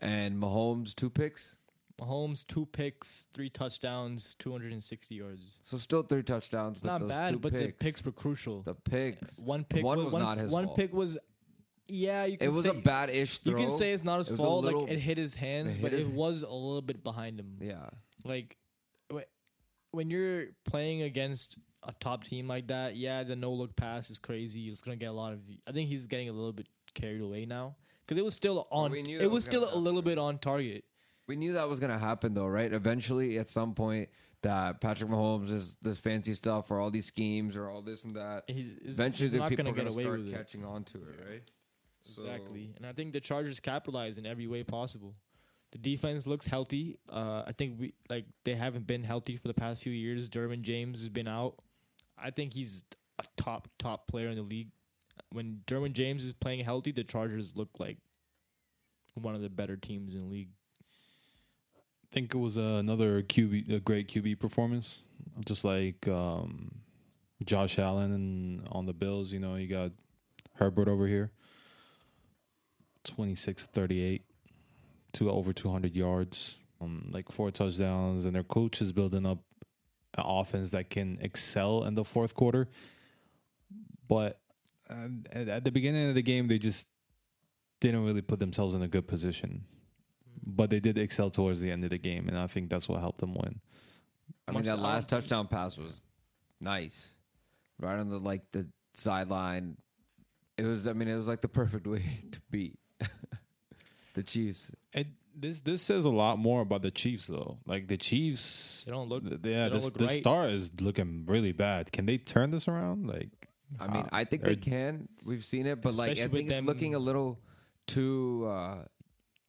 Speaker 3: And Mahomes two picks,
Speaker 1: Mahomes, two picks, three touchdowns, 260 yards.
Speaker 3: so still three touchdowns.
Speaker 1: It's
Speaker 3: but
Speaker 1: not
Speaker 3: those
Speaker 1: bad,
Speaker 3: two
Speaker 1: but the
Speaker 3: picks,
Speaker 1: were crucial.
Speaker 3: the picks.
Speaker 1: one pick
Speaker 3: one was
Speaker 1: one,
Speaker 3: not his
Speaker 1: One
Speaker 3: fault.
Speaker 1: pick was, yeah, you can
Speaker 3: It was
Speaker 1: say,
Speaker 3: a bad ish throw.
Speaker 1: You can say it's not his
Speaker 3: It
Speaker 1: fault.
Speaker 3: little-
Speaker 1: like it hit his hands,
Speaker 3: it
Speaker 1: but
Speaker 3: hit
Speaker 1: it was a little bit behind him.
Speaker 3: yeah.
Speaker 1: Like when you're playing against a top team like that, yeah, the no look pass is crazy. It's gonna get a lot of. I think he's getting a little bit carried away now because it was still on.
Speaker 3: we knew
Speaker 1: it was
Speaker 3: was
Speaker 1: still
Speaker 3: gonna
Speaker 1: a little bit on target.
Speaker 3: We knew that was gonna happen though, right? Eventually, at some point, that Patrick Mahomes is this fancy stuff or all these schemes or all this and that.
Speaker 1: He's, he's,
Speaker 3: Eventually,
Speaker 1: he's
Speaker 3: the people
Speaker 1: gonna
Speaker 3: are gonna start catching on to it, right? So-
Speaker 1: Exactly. And I think the Chargers capitalize in every way possible. The defense looks healthy. Uh, I think we like they haven't been healthy for the past few years. Derwin James has been out. I think he's a top top player in the league. When Derwin James is playing healthy, the Chargers look like one of the better teams in the league.
Speaker 2: I think it was uh, another QB, a great QB performance. Just like um, Josh Allen and on the Bills, you know, you got Herbert over here, 26 38, to over 200 yards, um, like four touchdowns, and their coach is building up an offense that can excel in the fourth quarter. But uh, at, at the beginning of the game, they just didn't really put themselves in a good position but they did excel towards the end of the game, and I think that's what helped them win.
Speaker 3: I mean,
Speaker 1: Much-
Speaker 3: that last touchdown pass was nice, right on the like the sideline. It was. I mean, it was like the perfect [laughs] way to beat [laughs] the Chiefs.
Speaker 2: And this this says a lot more about the Chiefs, though. Like the Chiefs,
Speaker 1: They don't look.
Speaker 2: th-
Speaker 1: they
Speaker 2: yeah,
Speaker 1: don't
Speaker 2: this
Speaker 1: look
Speaker 2: the
Speaker 1: right.
Speaker 2: star is looking really bad. Can they turn this around? Like,
Speaker 3: I mean,
Speaker 2: uh,
Speaker 3: I think
Speaker 2: they're-
Speaker 3: can. We've seen it, but like I think it's
Speaker 1: them-
Speaker 3: looking a little too uh,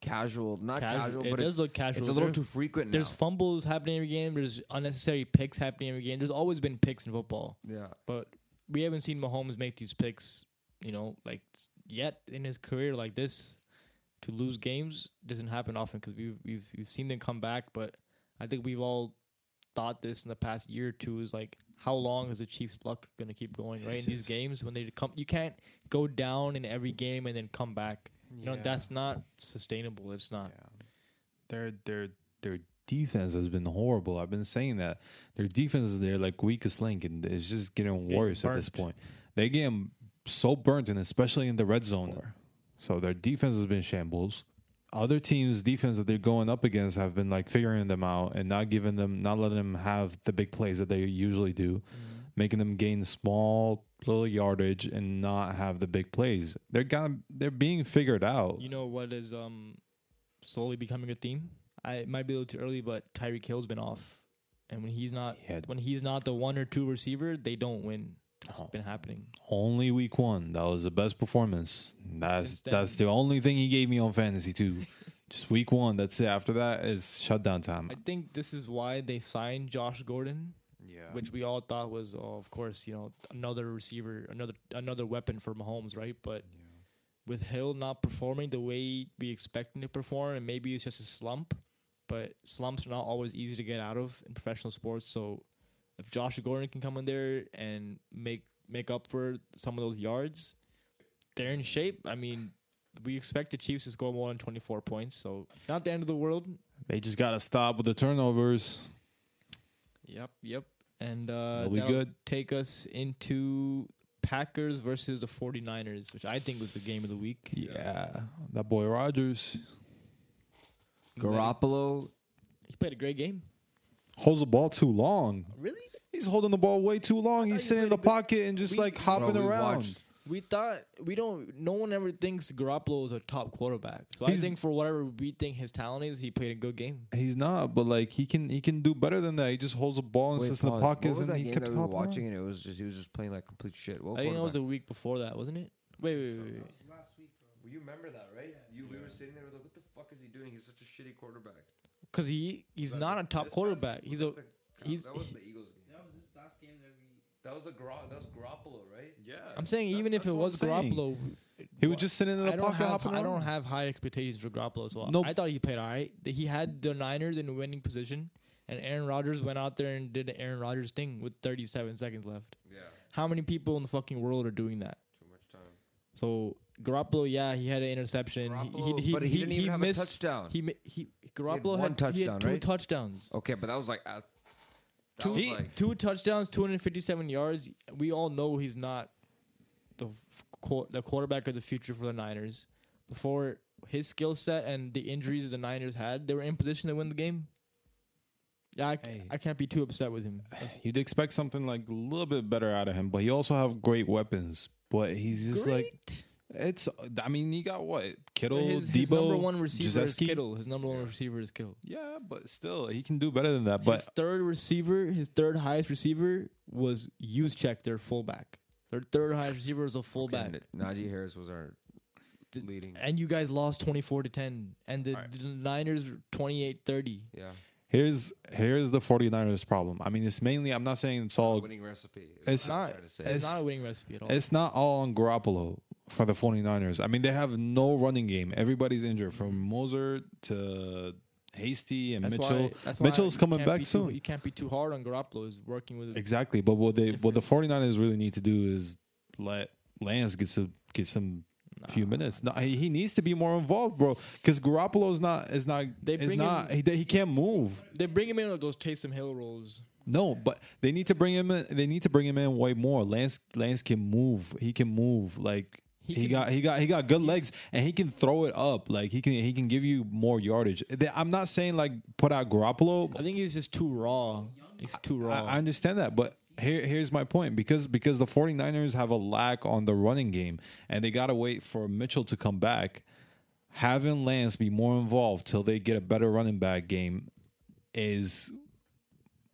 Speaker 3: casual. Not casual,
Speaker 1: Casual. it
Speaker 3: but
Speaker 1: does look casual.
Speaker 3: it's a little
Speaker 1: There-
Speaker 3: too frequent now.
Speaker 1: There's fumbles happening every game. There's unnecessary picks happening every game. There's always been picks in football.
Speaker 3: yeah.
Speaker 1: but we haven't seen Mahomes make these picks, you know, like yet in his career like this. To lose games doesn't happen often because we've we've we've seen them come back, but I think we've all thought this in the past year or two is like how long is the Chiefs' luck going to keep going right in these games when they come? You can't go down in every game and then come back. You know that's not sustainable. It's not.
Speaker 2: Yeah. Their their their defense has been horrible. I've been saying that their defense is their like weakest link, and it's just getting
Speaker 1: Getting
Speaker 2: worse at this point. They get so burnt, and especially in the red zone. So their defense has been shambles. Other teams' defense that they're going up against have been like figuring them out and not giving them, not letting them have the big plays that they usually do, making them gain small little yardage and not have the big plays. They're gonna, they're being figured out.
Speaker 1: You know what is um slowly becoming a theme? I it might be a little too early, but Tyreek Hill's been off, and when he's not
Speaker 2: Yeah.
Speaker 1: when he's not the one or two receiver, they don't win. That's
Speaker 2: Oh.
Speaker 1: been happening.
Speaker 2: Only week one. That was the best performance. That's
Speaker 1: then-
Speaker 2: that's the only thing he gave me on fantasy too. [laughs] Just week one. That's it. After that is shutdown time.
Speaker 1: I think this is why they signed Josh Gordon,
Speaker 2: Yeah.
Speaker 1: which we all thought was, oh, of course, you know, another receiver, another another weapon for Mahomes, right? But with Hill not performing the way we expect him to perform, and maybe it's just a slump, but slumps are not always easy to get out of in professional sports. So if Josh Gordon can come in there and make make up for some of those yards, they're in shape. I mean, we expect the Chiefs to score more than twenty four points, so not the end of the world.
Speaker 2: They just gotta stop with the turnovers.
Speaker 1: Yep, yep. And uh,
Speaker 2: They'll
Speaker 1: that'll
Speaker 2: good.
Speaker 1: take us into Packers versus the 49ers, which I think was the game of the week.
Speaker 2: Yeah. That boy Rodgers
Speaker 3: Garoppolo,
Speaker 1: He played a great game.
Speaker 2: holds the ball too long.
Speaker 1: Really?
Speaker 2: He's holding the ball way too long. He's sitting in the
Speaker 1: a
Speaker 2: pocket and just
Speaker 1: we-
Speaker 2: like hopping
Speaker 3: Bro, we
Speaker 2: around.
Speaker 3: watched-
Speaker 1: We thought we don't. No one ever thinks Garoppolo is a top quarterback. So I think for whatever we think his talent is, he played a good game.
Speaker 2: He's not, but like he can he can do better than that. He just holds the ball and
Speaker 3: Wait,
Speaker 2: sits in the
Speaker 3: pause.
Speaker 2: pockets and he
Speaker 3: game
Speaker 2: kept
Speaker 3: that we were
Speaker 2: around.
Speaker 3: watching and it was just he was just playing like complete shit. What
Speaker 1: I think that was
Speaker 3: quarterback?
Speaker 1: a week before that, wasn't it? Wait, wait, wait. wait.
Speaker 3: Well, you remember that, right? You we were sitting there like, what the fuck is he doing? He's such a shitty quarterback.
Speaker 1: Because he he's not a top quarterback. He's a he's.
Speaker 3: that wasn't the Eagles game.
Speaker 4: That was this last game that
Speaker 3: was a Gar- that was Garoppolo, right?
Speaker 2: Yeah,
Speaker 1: I'm saying
Speaker 2: That's-
Speaker 1: even if it was
Speaker 2: I'm saying.
Speaker 1: Garoppolo,
Speaker 2: He was just sitting in the
Speaker 1: I don't
Speaker 2: pocket
Speaker 1: have
Speaker 2: hopping
Speaker 1: I
Speaker 2: around.
Speaker 1: don't have high expectations for Garoppolo. So
Speaker 2: Nope.
Speaker 1: I thought he played all right. He had the Niners in a winning position, and Aaron Rodgers went out there and did the Aaron Rodgers thing with 37 seconds left.
Speaker 3: Yeah,
Speaker 1: How many people in the fucking world are doing that?
Speaker 3: too much time.
Speaker 1: So Garoppolo, yeah, he had an interception.
Speaker 3: Garoppolo, but he, didn't even have
Speaker 1: missed,
Speaker 3: a touchdown.
Speaker 1: He mi- he Garoppolo
Speaker 3: one
Speaker 1: had, he had
Speaker 3: touchdown,
Speaker 1: two
Speaker 3: right?
Speaker 1: touchdowns.
Speaker 3: okay, but that was like at, that
Speaker 1: Two,
Speaker 3: was like
Speaker 1: two touchdowns, 257 yards. We all know he's not the the quarterback of the future for the Niners. Before his skill set and the injuries the Niners had, they were in position to win the game. Yeah, I,
Speaker 2: Hey.
Speaker 1: I can't be too upset with him.
Speaker 2: You'd expect something like a little bit better out of him, but he also have great weapons. But he's just like it's. I mean, he got what Kittle,
Speaker 1: his,
Speaker 2: Debo,
Speaker 1: his number one receiver is
Speaker 2: Gesicki?
Speaker 1: Kittle. His number one receiver is Kittle.
Speaker 2: Yeah, but still, he can do better than that. But
Speaker 1: his third receiver, his third highest receiver was Juszczyk, their fullback. Their third highest receiver was a fullback.
Speaker 3: okay, Najee Harris was our
Speaker 1: Did-
Speaker 3: leading.
Speaker 1: And you guys lost 24 to 10. And the,
Speaker 2: Alright.
Speaker 1: the Niners 28 30.
Speaker 3: Yeah,
Speaker 2: here's here's the 49ers problem. I mean, it's mainly. I'm not saying it's all.
Speaker 3: winning recipe. is
Speaker 2: It's
Speaker 1: not-
Speaker 3: to say.
Speaker 1: It's,
Speaker 2: It's-
Speaker 1: not a winning recipe at all.
Speaker 2: It's not all on Garoppolo for the 49ers. I mean, they have no running game. Everybody's injured from Mostert to Hasty and
Speaker 1: That's
Speaker 2: Mitchell.
Speaker 1: why, why
Speaker 2: Mitchell's
Speaker 1: you
Speaker 2: coming back
Speaker 1: too-
Speaker 2: soon.
Speaker 1: you can't be too hard on Garoppolo. Is working with
Speaker 2: Exactly. But what they what the 49ers really need to do is let Lance get some get some few minutes. No, he, he needs to be more involved, bro. Because Garoppolo is not is not
Speaker 1: They
Speaker 2: is not
Speaker 1: him-
Speaker 2: he, he can't move.
Speaker 1: They bring him in with those Taysom Hill roles.
Speaker 2: No, but they need to bring him in. They need to bring him in way more. Lance Lance can move. He can move. Like
Speaker 1: He
Speaker 2: he,
Speaker 1: can-
Speaker 2: got he got he got good legs and he can throw it up. Like he can he can give you more yardage. I'm not saying like put out Garoppolo.
Speaker 1: I think he's just too raw. He's too raw.
Speaker 2: I, I understand that, but here here's my point because because the 49ers have a lack on the running game and they got to wait for Mitchell to come back. Having Lance be more involved till they get a better running back game is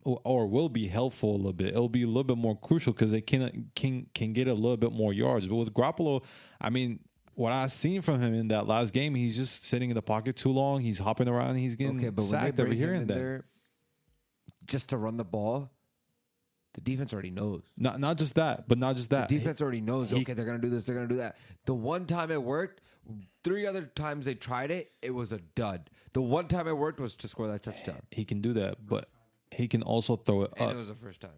Speaker 2: or- will be helpful a little bit. It'll be a little bit more crucial because they can can can get a little bit more yards. But with Garoppolo, I mean, what I've seen from him in that last game, he's just sitting in the pocket too long. He's hopping around. He's getting
Speaker 3: okay, but
Speaker 2: sacked over here and there.
Speaker 3: there just to run the ball, the defense already knows.
Speaker 2: Not not just that, but not just that.
Speaker 3: The defense already knows.
Speaker 2: he-
Speaker 3: okay, they're gonna do this. They're gonna do that. The one time it worked Three other times they tried it, it was a dud. The one time it worked was to score that touchdown,
Speaker 2: He can do that, but he can also throw it
Speaker 3: and
Speaker 2: up.
Speaker 3: it was the first time.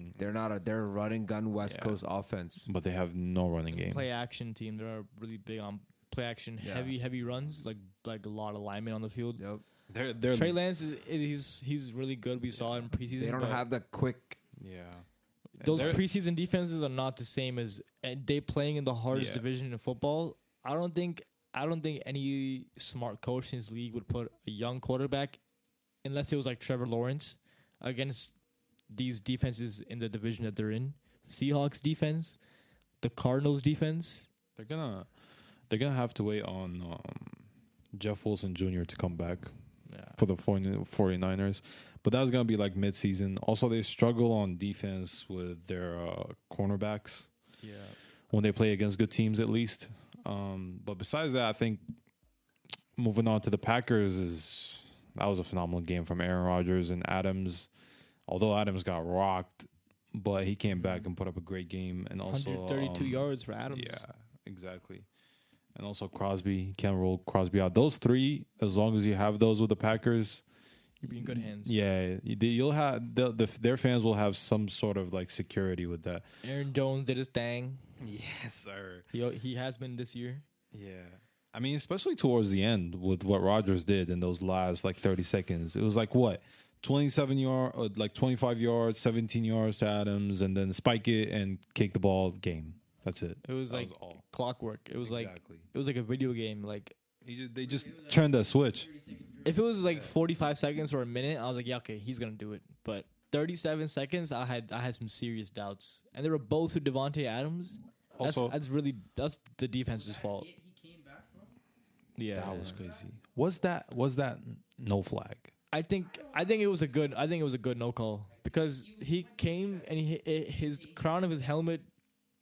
Speaker 3: Mm-hmm. They're not a they're a running gun West
Speaker 2: Yeah.
Speaker 3: Coast offense.
Speaker 2: but they have no running game.
Speaker 1: play action team. They're really big on play action,
Speaker 3: Yeah.
Speaker 1: heavy heavy runs, like like a lot of linemen on the field.
Speaker 3: Yep.
Speaker 2: They're they're
Speaker 1: Trey Lance is he's he's really good. We saw it in preseason.
Speaker 3: They don't have the quick.
Speaker 2: yeah.
Speaker 1: those preseason defenses are not the same as and they playing in the hardest
Speaker 2: Yeah.
Speaker 1: division in football. I don't think I don't think any smart coach in this league would put a young quarterback, unless it was like Trevor Lawrence, against these defenses in the division that they're in. Seahawks defense, the Cardinals defense.
Speaker 2: They're gonna they're gonna have to wait on um, Jeff Wilson Jr. to come back
Speaker 1: Yeah.
Speaker 2: for the 40 49ers. But that's gonna be like midseason. Also, they struggle on defense with their uh, cornerbacks
Speaker 1: Yeah.
Speaker 2: when they play against good teams, at least. Um, but besides that, I think moving on to the Packers is that was a phenomenal game from Aaron Rodgers and Adams. Although Adams got rocked, but he came back and put up a great game and also
Speaker 1: 132
Speaker 2: um,
Speaker 1: yards for Adams.
Speaker 2: Yeah, exactly. And also Crosby, can't roll Crosby out. Those three, as long as you have those with the Packers,
Speaker 1: You'd be in good hands.
Speaker 2: yeah, you- you'll have the, the, their fans will have some sort of like security with that.
Speaker 1: Aaron Jones did his thing. [laughs]
Speaker 2: Yes, sir.
Speaker 1: He he has been this year.
Speaker 2: Yeah. I mean, especially towards the end with what Rodgers did in those last like 30 seconds. It was like what? 27 yard uh, like 25 yards, 17 yards to Adams and then spike it and kick the ball game. That's it.
Speaker 1: It was
Speaker 2: That
Speaker 1: like
Speaker 2: was all.
Speaker 1: clockwork. It was like it was like a video game. Like
Speaker 2: He ju- they just turned that switch.
Speaker 1: if it was like 45 seconds or a minute, I was like, yeah, okay, he's gonna do it. But 37 seconds, I had I had some serious doubts, and they were both to Davante Adams. That's,
Speaker 2: Also-
Speaker 1: that's really that's the defense's fault. Yeah,
Speaker 2: That was crazy. Was that was that no flag?
Speaker 1: I think I think it was a good I think it was a good no call because he came and he his crown of his helmet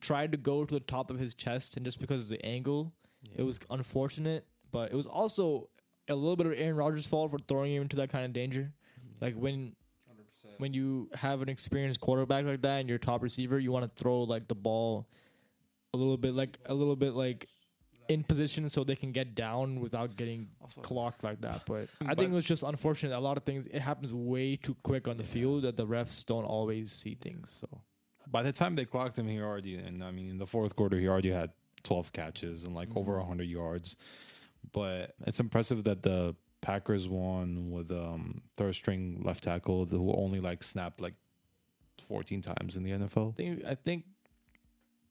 Speaker 1: tried to go to the top of his chest and just because of the angle it was unfortunate but it was also a little bit of Aaron Rodgers' fault for throwing him into that kind of danger. Like when when you have an experienced quarterback like that and your top receiver you want to throw like the ball a little bit like a little bit like in position so they can get down without getting clocked like that. But I think it was just unfortunate. A lot of things it happens way too quick on the field that the refs don't always see things. So
Speaker 2: By the time they clocked him, he already and I mean in the fourth quarter he already had 12 catches and like over 100 yards. But it's impressive that the Packers won with um third string left tackle who only like snapped like 14 times in the NFL.
Speaker 1: I think I think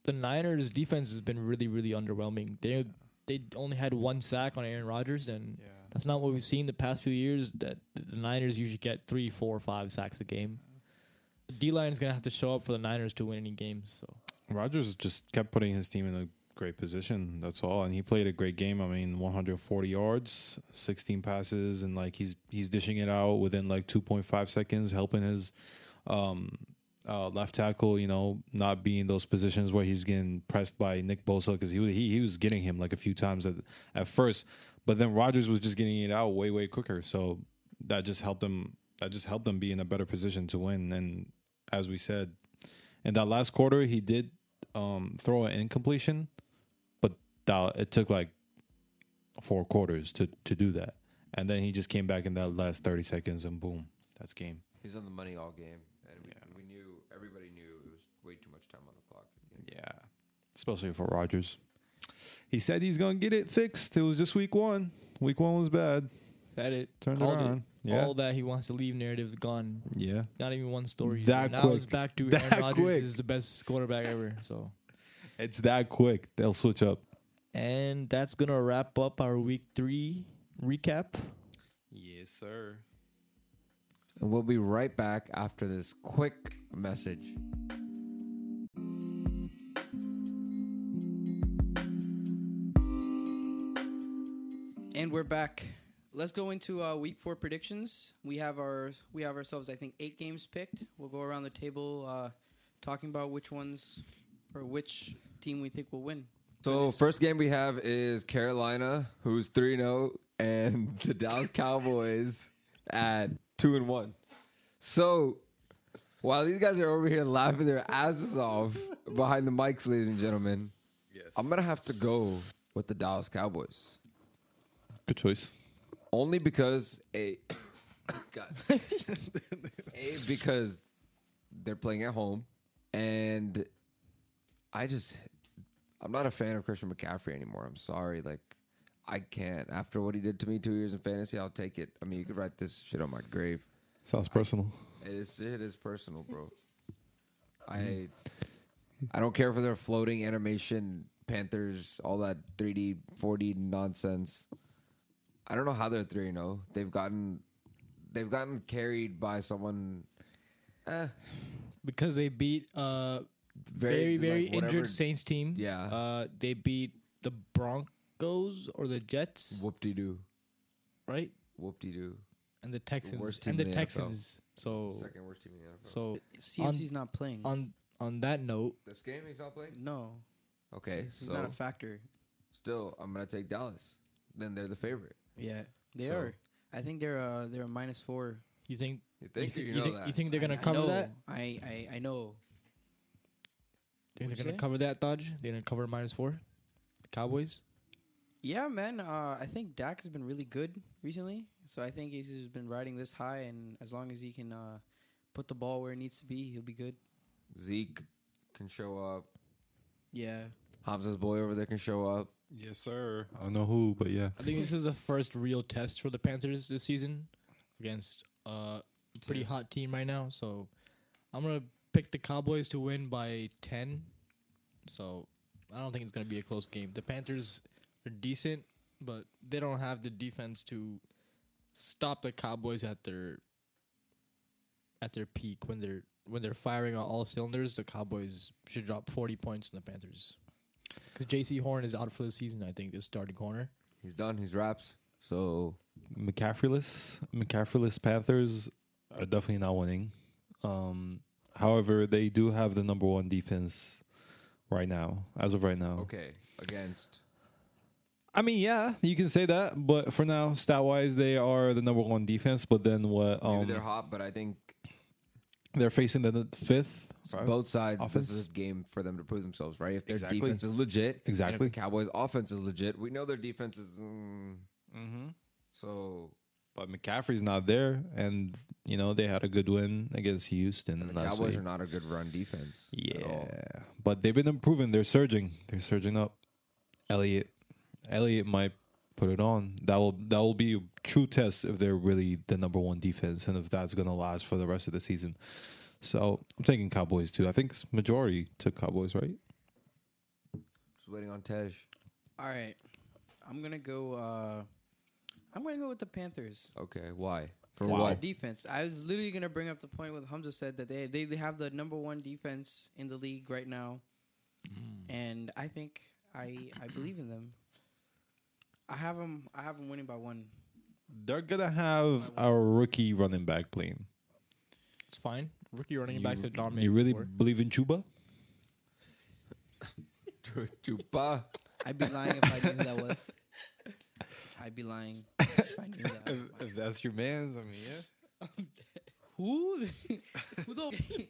Speaker 1: the Niners defense has been really really underwhelming. They they only had one sack on Aaron Rodgers and that's not what we've seen the past few years. That the Niners usually get three, four, five sacks a game. The D line is gonna have to show up for the Niners to win any games. So
Speaker 2: Rodgers just kept putting his team in a great position. That's all, and he played a great game. I mean, 140 yards, 16 passes, and like he's he's dishing it out within like 2.5 seconds, helping his um, uh, left tackle. You know, not be in those positions where he's getting pressed by Nick Bosa because he, he he was getting him like a few times at at first, but then Rodgers was just getting it out way way quicker. So that just helped him. That just helped them be in a better position to win. And as we said, in that last quarter, he did um, throw an incompletion, but that, it took like four quarters to to do that. And then he just came back in that last thirty seconds, and boom, that's game.
Speaker 3: He's on the money all game, and we,
Speaker 2: Yeah.
Speaker 3: we knew everybody knew it was way too much time on the clock.
Speaker 2: Yeah, especially for Rodgers. He said he's gonna get it fixed. It was just week one. Week one was bad.
Speaker 1: that it
Speaker 2: Turned
Speaker 1: called
Speaker 2: around.
Speaker 1: it.
Speaker 2: Yeah,
Speaker 1: All that he wants to leave narrative is gone.
Speaker 2: yeah.
Speaker 1: Not even one story.
Speaker 2: That
Speaker 1: now
Speaker 2: quick.
Speaker 1: it's back to [laughs]
Speaker 2: That
Speaker 1: Aaron Rodgers
Speaker 2: quick.
Speaker 1: is the best quarterback ever. So,
Speaker 2: It's that quick. They'll switch up.
Speaker 1: and that's gonna wrap up our week three recap.
Speaker 2: Yes, sir.
Speaker 3: And we'll be right back after this quick message.
Speaker 4: We're back. Let's go into uh, week four predictions. We have our we have ourselves, I think, eight games picked. We'll go around the table uh, talking about which ones or which team we think will win.
Speaker 3: So
Speaker 4: this-
Speaker 3: first game we have is Carolina, who's three 0 and [laughs] the Dallas Cowboys at two and one. So while these guys are over here laughing their asses off behind the mics, ladies and gentlemen,
Speaker 2: Yes.
Speaker 3: I'm gonna have to go with the Dallas Cowboys.
Speaker 2: Good choice.
Speaker 3: Only because a [coughs] God. [laughs] a because they're playing at home and I just I'm not a fan of Christian McCaffrey anymore. I'm sorry. Like I can't. After what he did to me two years in fantasy, I'll take it. I mean you could write this shit on my grave.
Speaker 2: Sounds personal.
Speaker 3: It is it is personal, bro. I I don't care for their floating animation Panthers, all that 3D, 4D nonsense. I don't know how they're 3 0. They've gotten they've gotten carried by someone eh,
Speaker 1: because they beat uh
Speaker 3: very
Speaker 1: very very,
Speaker 3: like, whatever-
Speaker 1: injured Saints team.
Speaker 3: Yeah.
Speaker 1: Uh, they beat the Broncos or the Jets,
Speaker 3: Whoop de doo.
Speaker 1: right?
Speaker 3: Whoop de doo.
Speaker 1: And the Texans
Speaker 3: worst team
Speaker 1: and the
Speaker 3: in the NFL.
Speaker 1: Texans. So
Speaker 3: Second worst team in the NFL.
Speaker 1: so
Speaker 4: CMC's not playing.
Speaker 1: on on that note,
Speaker 3: this game he's not playing?
Speaker 4: no,
Speaker 3: Okay.
Speaker 4: he's
Speaker 3: So
Speaker 4: not a factor.
Speaker 3: still I'm gonna take Dallas. Then they're the favorite.
Speaker 4: Yeah, they
Speaker 3: So-
Speaker 4: are. I think they're uh they're a minus four.
Speaker 1: you think
Speaker 3: You
Speaker 1: you,
Speaker 3: think
Speaker 1: thi-
Speaker 3: you,
Speaker 1: you
Speaker 3: know
Speaker 1: think
Speaker 3: that.
Speaker 1: you think they're gonna
Speaker 4: I- I
Speaker 1: cover
Speaker 4: know.
Speaker 1: that?
Speaker 4: I, I I know.
Speaker 1: Think
Speaker 4: What'd
Speaker 1: they're
Speaker 4: you
Speaker 1: gonna
Speaker 4: say?
Speaker 1: cover that, Dodge? They're gonna cover minus four. The Cowboys.
Speaker 4: Yeah, man. Uh, I think Dak has been really good recently, so I think he's just been riding this high, and as long as he can uh, put the ball where it needs to be, he'll be good.
Speaker 3: Zeke can show up.
Speaker 4: Yeah,
Speaker 3: Hamza's boy over there can show up.
Speaker 2: Yes, sir. I don't know who, but yeah.
Speaker 1: I think this is the first real test for the Panthers this season against uh, a pretty hot team right now. So I'm gonna pick the Cowboys to win by ten. So I don't think it's gonna be a close game. The Panthers are decent, but they don't have the defense to stop the Cowboys at their at their peak when they're when they're firing on all cylinders. The Cowboys should drop 40 points on the Panthers. Because Jaycee Horn is out for the season, I think, this starting corner.
Speaker 3: He's done. He's wraps. So
Speaker 2: McCaffreyless, McCaffreyless Panthers are definitely not winning. Um, however, they do have the number one defense right now, as of right now.
Speaker 3: okay, against
Speaker 2: I mean, yeah, you can say that, but for now, stat wise, they are the number one defense. But then what?
Speaker 3: maybe
Speaker 2: Um,
Speaker 3: they're hot, but I think
Speaker 2: they're facing the the fifth. right?
Speaker 3: both sides.
Speaker 2: Offense.
Speaker 3: This is a game for them to prove themselves, right? If their
Speaker 2: Exactly.
Speaker 3: defense is legit, and
Speaker 2: Exactly.
Speaker 3: if the Cowboys' offense is legit, we know their defense is. Mm,
Speaker 2: Mm-hmm.
Speaker 3: so
Speaker 2: But McCaffrey's not there, and you know they had a good win against Houston
Speaker 3: and the
Speaker 2: last
Speaker 3: Cowboys
Speaker 2: week.
Speaker 3: are not a good run defense. at all.
Speaker 2: Yeah, but they've been improving. They're surging. They're surging up. Elliott, Elliott might put it on. That will that will be a true test if they're really the number one defense and if that's gonna last for the rest of the season. So I'm taking Cowboys too. I think majority took Cowboys, right?
Speaker 3: Just waiting on Tej.
Speaker 4: All right, I'm gonna go. Uh, I'm gonna go with the Panthers.
Speaker 3: Okay, why? For
Speaker 4: For
Speaker 3: what?
Speaker 4: defense. I was literally gonna bring up the point what Hamza said that they, they they have the number one defense in the league right now, and I think I I believe in them. I have them. I have them winning by one.
Speaker 2: They're gonna have a rookie running back playing.
Speaker 1: It's fine. Rookie running
Speaker 2: You,
Speaker 1: backs have dominated.
Speaker 2: you really
Speaker 1: before.
Speaker 2: believe in Chuba? [laughs]
Speaker 3: Chuba.
Speaker 4: I'd be lying if I knew who that was. I'd be lying if I knew that. [laughs]
Speaker 2: if that's your man's, I mean, yeah. [laughs]
Speaker 4: Who? Who the?